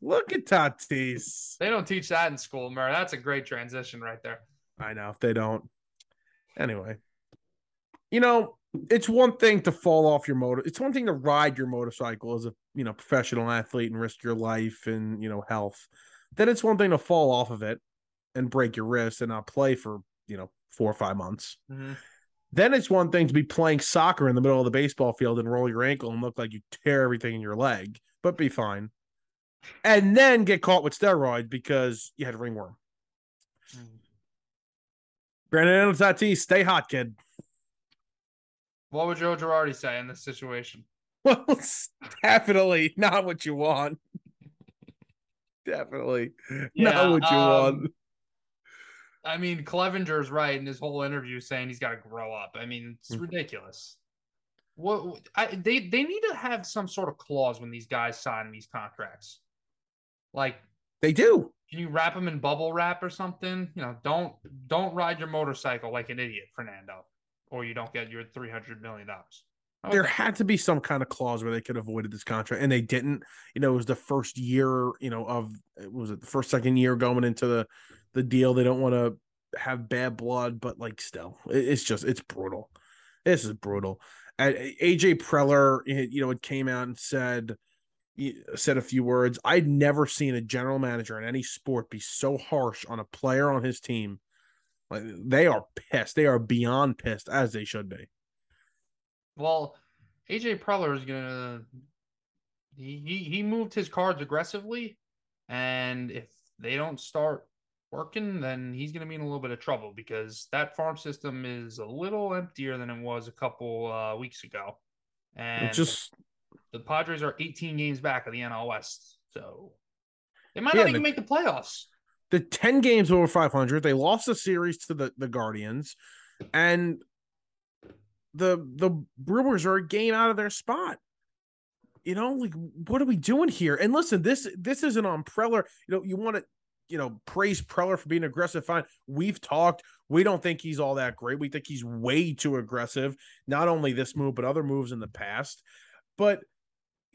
S2: look at Tatis.
S3: They don't teach that in school, Murray. That's a great transition right there.
S2: I know if they don't. Anyway, you know it's one thing to fall off your motor. It's one thing to ride your motorcycle as a you know professional athlete and risk your life and you know health. Then it's one thing to fall off of it and break your wrist and not play for you know four or five months.
S3: Mhm.
S2: Then it's one thing to be playing soccer in the middle of the baseball field and roll your ankle and look like you tear everything in your leg, but be fine. And then get caught with steroids because you had ringworm. Brandon Tatis, stay hot, kid.
S3: What would Joe Girardi say in this situation? [laughs]
S2: Well, it's definitely not what you want. definitely
S3: Yeah,
S2: not what you want.
S3: um, I mean, Clevinger's right in his whole interview saying he's got to grow up. I mean, it's
S2: Mm.
S3: ridiculous. What I, they they need to have some sort of clause when these guys sign these contracts. Like,
S2: They do.
S3: can you wrap them in bubble wrap or something? You know, don't don't ride your motorcycle like an idiot, Fernando, or you don't get your three hundred million dollars.
S2: There had to be some kind of clause where they could have avoided this contract, and they didn't. You know, it was the first year, you know, of was it the first second year going into the the deal. They don't want to have bad blood, but like still, it's just it's brutal. This is brutal. And AJ Preller, eh, you know, it came out and said said a few words. I'd never seen a general manager in any sport be so harsh on a player on his team. Like they are pissed. They are beyond pissed, as they should be.
S3: Well, AJ Preller is gonna he, he he moved his cards aggressively, and if they don't start working, then he's gonna be in a little bit of trouble because that farm system is a little emptier than it was a couple uh, weeks ago, and
S2: It just
S3: the Padres are 18 games back of the NL West, so they might
S2: Yeah,
S3: not even
S2: the-
S3: make the playoffs.
S2: the 10 games over 500 they lost the series to the, the guardians and the the brewers are a game out of their spot. You know like what are we doing here? And listen this this isn't on preller you know you want to you know praise preller for being aggressive. Fine. We've talked. We don't think he's all that great. We think he's way too aggressive. Not only this move but other moves in the past. But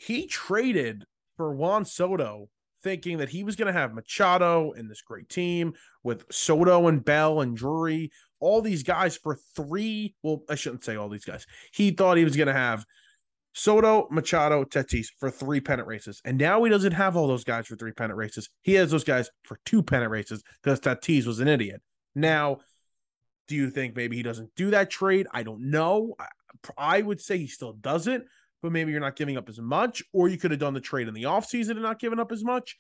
S2: he traded for juan soto thinking that he was going to have Machado and this great team with Soto and Bell and Drury, all these guys for three. Well, I shouldn't say all these guys. He thought he was going to have Soto, Machado, Tatis for three pennant races. And now he doesn't have all those guys for three pennant races. He has those guys for two pennant races because Tatis was an idiot. Now, do you think maybe he doesn't do that trade? I don't know. I, I would say he still does it, but maybe you're not giving up as much, or you could have done the trade in the offseason and not given up as much.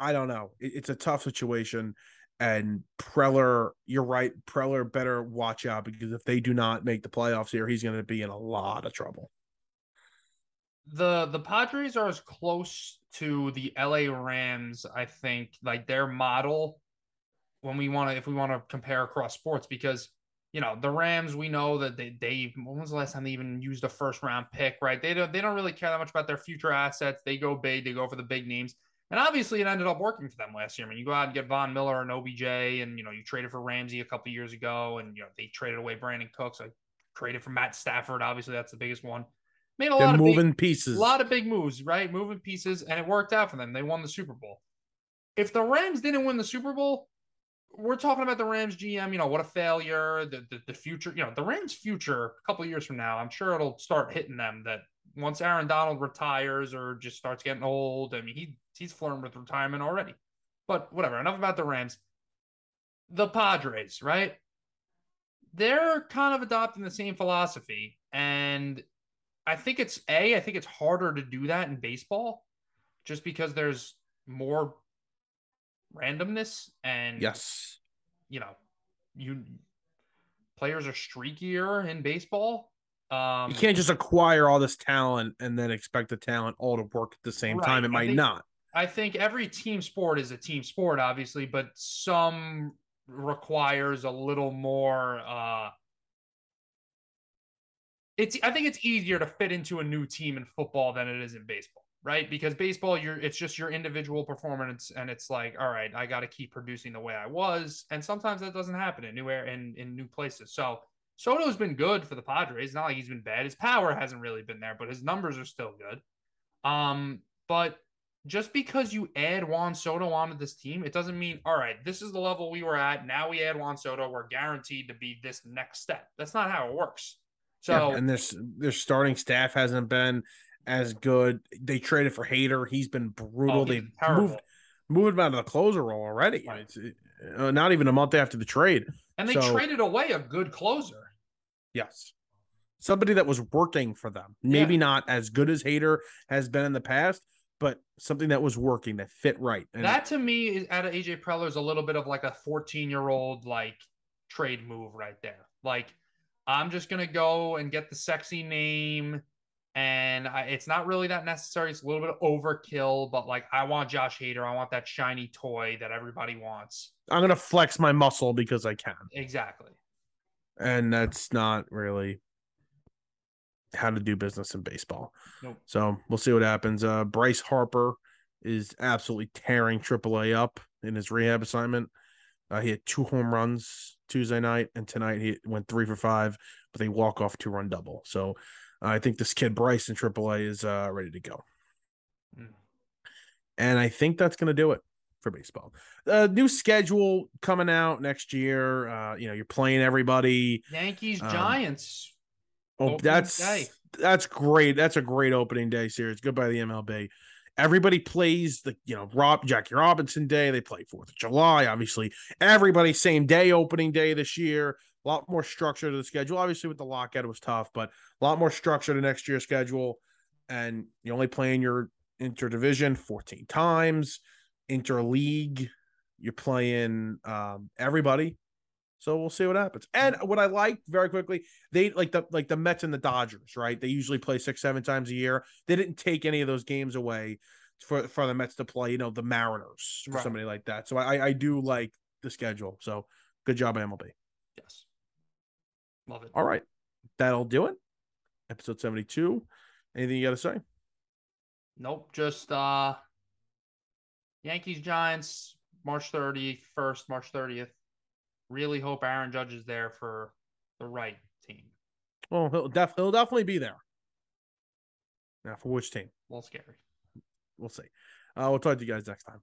S2: I don't know. It, it's a tough situation. And Preller, you're right. Preller better watch out because if they do not make the playoffs here, he's going to be in a lot of trouble.
S3: The the Padres are as close to the LA Rams, I think, like their model when we want to if we want to compare across sports because you know the Rams we know that they they when was the last time they even used a first round pick right they don't they don't really care that much about their future assets they go big they go for the big names and obviously, it ended up working for them last year. I mean, you go out and get Von Miller and OBJ, and you know you traded for Ramsey a couple years ago, and you know they traded away Brandin Cooks. I traded for Matt Stafford. Obviously, that's the biggest one. Made a
S2: They're
S3: lot of
S2: moving
S3: big,
S2: pieces.
S3: a lot of big moves, right? Moving pieces, and it worked out for them. They won the Super Bowl. If the Rams didn't win the Super Bowl, we're talking about the Rams GM. You know what a failure. The the, the future. You know the Rams' future. A couple years from now, I'm sure it'll start hitting them that once Aaron Donald retires or just starts getting old. I mean, he he's flirting with retirement already. But whatever. Enough about the Rams. The Padres, right? They're kind of adopting the same philosophy, and I think it's a. I think it's harder to do that in baseball, just because there's more randomness and
S2: yes,
S3: you know, you players are streakier in baseball. Um,
S2: you can't just acquire all this talent and then expect the talent all to work at the same
S3: Right.
S2: time. It
S3: I
S2: might
S3: think-
S2: not.
S3: I think every team sport is a team sport, obviously, but some requires a little more. Uh, it's I think it's easier to fit into a new team in football than it is in baseball, right? Because baseball, you're it's just your individual performance, and it's like, all right, I got to keep producing the way I was, and sometimes that doesn't happen in new air in in new places. So Soto's been good for the Padres. It's not like he's been bad. His power hasn't really been there, but his numbers are still good. Um, but just because you add Juan Soto onto this team, it doesn't mean, all right, this is the level we were at. Now we add Juan Soto. We're guaranteed to be this next step. That's not how it works. So,
S2: Yeah, and this their starting staff hasn't been as good. They traded for Hader. He's been brutal.
S3: oh,
S2: they
S3: terrible.
S2: moved moved him out of the closer role already.
S3: Right.
S2: It's uh, not even a month after the trade.
S3: and they
S2: so-
S3: traded away a good closer.
S2: Yes. Somebody that was working for them. Maybe not as good as Hader has been in the past, but something that was working that fit right. And
S3: that to me is out of AJ Preller is a little bit of like a 14 year old like trade move right there. Like I'm just gonna go and get the sexy name, and I, it's not really that necessary. It's a little bit of overkill, but like I want Josh Hader. I want that shiny toy that everybody wants.
S2: I'm gonna flex my muscle because I can.
S3: Exactly.
S2: And that's not really how to do business in baseball.
S3: Nope.
S2: So we'll see what happens. Uh Bryce Harper is absolutely tearing AAA up in his rehab assignment. Uh, he had two home runs Tuesday night, and tonight he went three for five with a walk off two run double. So I think this kid Bryce in AAA is uh, ready to go.
S3: Mm.
S2: And I think that's going to do it for baseball. Uh, new schedule coming out next year. Uh, you know, you're playing everybody.
S3: Yankees
S2: Um,
S3: Giants.
S2: Oh,
S3: Opening
S2: that's
S3: day.
S2: that's great. That's a great opening day series. Goodbye the MLB. Everybody plays the you know Rob Jackie Robinson Day. They play Fourth of July. Obviously, everybody same day opening day this year. A lot more structure to the schedule. Obviously, with the lockout, it was tough, but a lot more structure to next year's schedule. And you only play in your interdivision 14 times. Interleague, you're playing um, everybody. So we'll see what happens. And what I like very quickly, they like the like the Mets and the Dodgers, right? They usually play six, seven times a year. They didn't take any of those games away for for the Mets to play, you know, the Mariners or
S3: Right.
S2: somebody like that. So I I do like the schedule. So good job, MLB.
S3: Yes. Love it.
S2: All right. That'll do it. Episode 72. Anything you gotta say?
S3: Nope. Just uh Yankees Giants, March 31st, March 30th. Really hope Aaron Judge is there for the right team.
S2: Well, he'll def he'll definitely be there. Now for which team?
S3: A little scary.
S2: We'll see. Uh, we'll talk to you guys next time.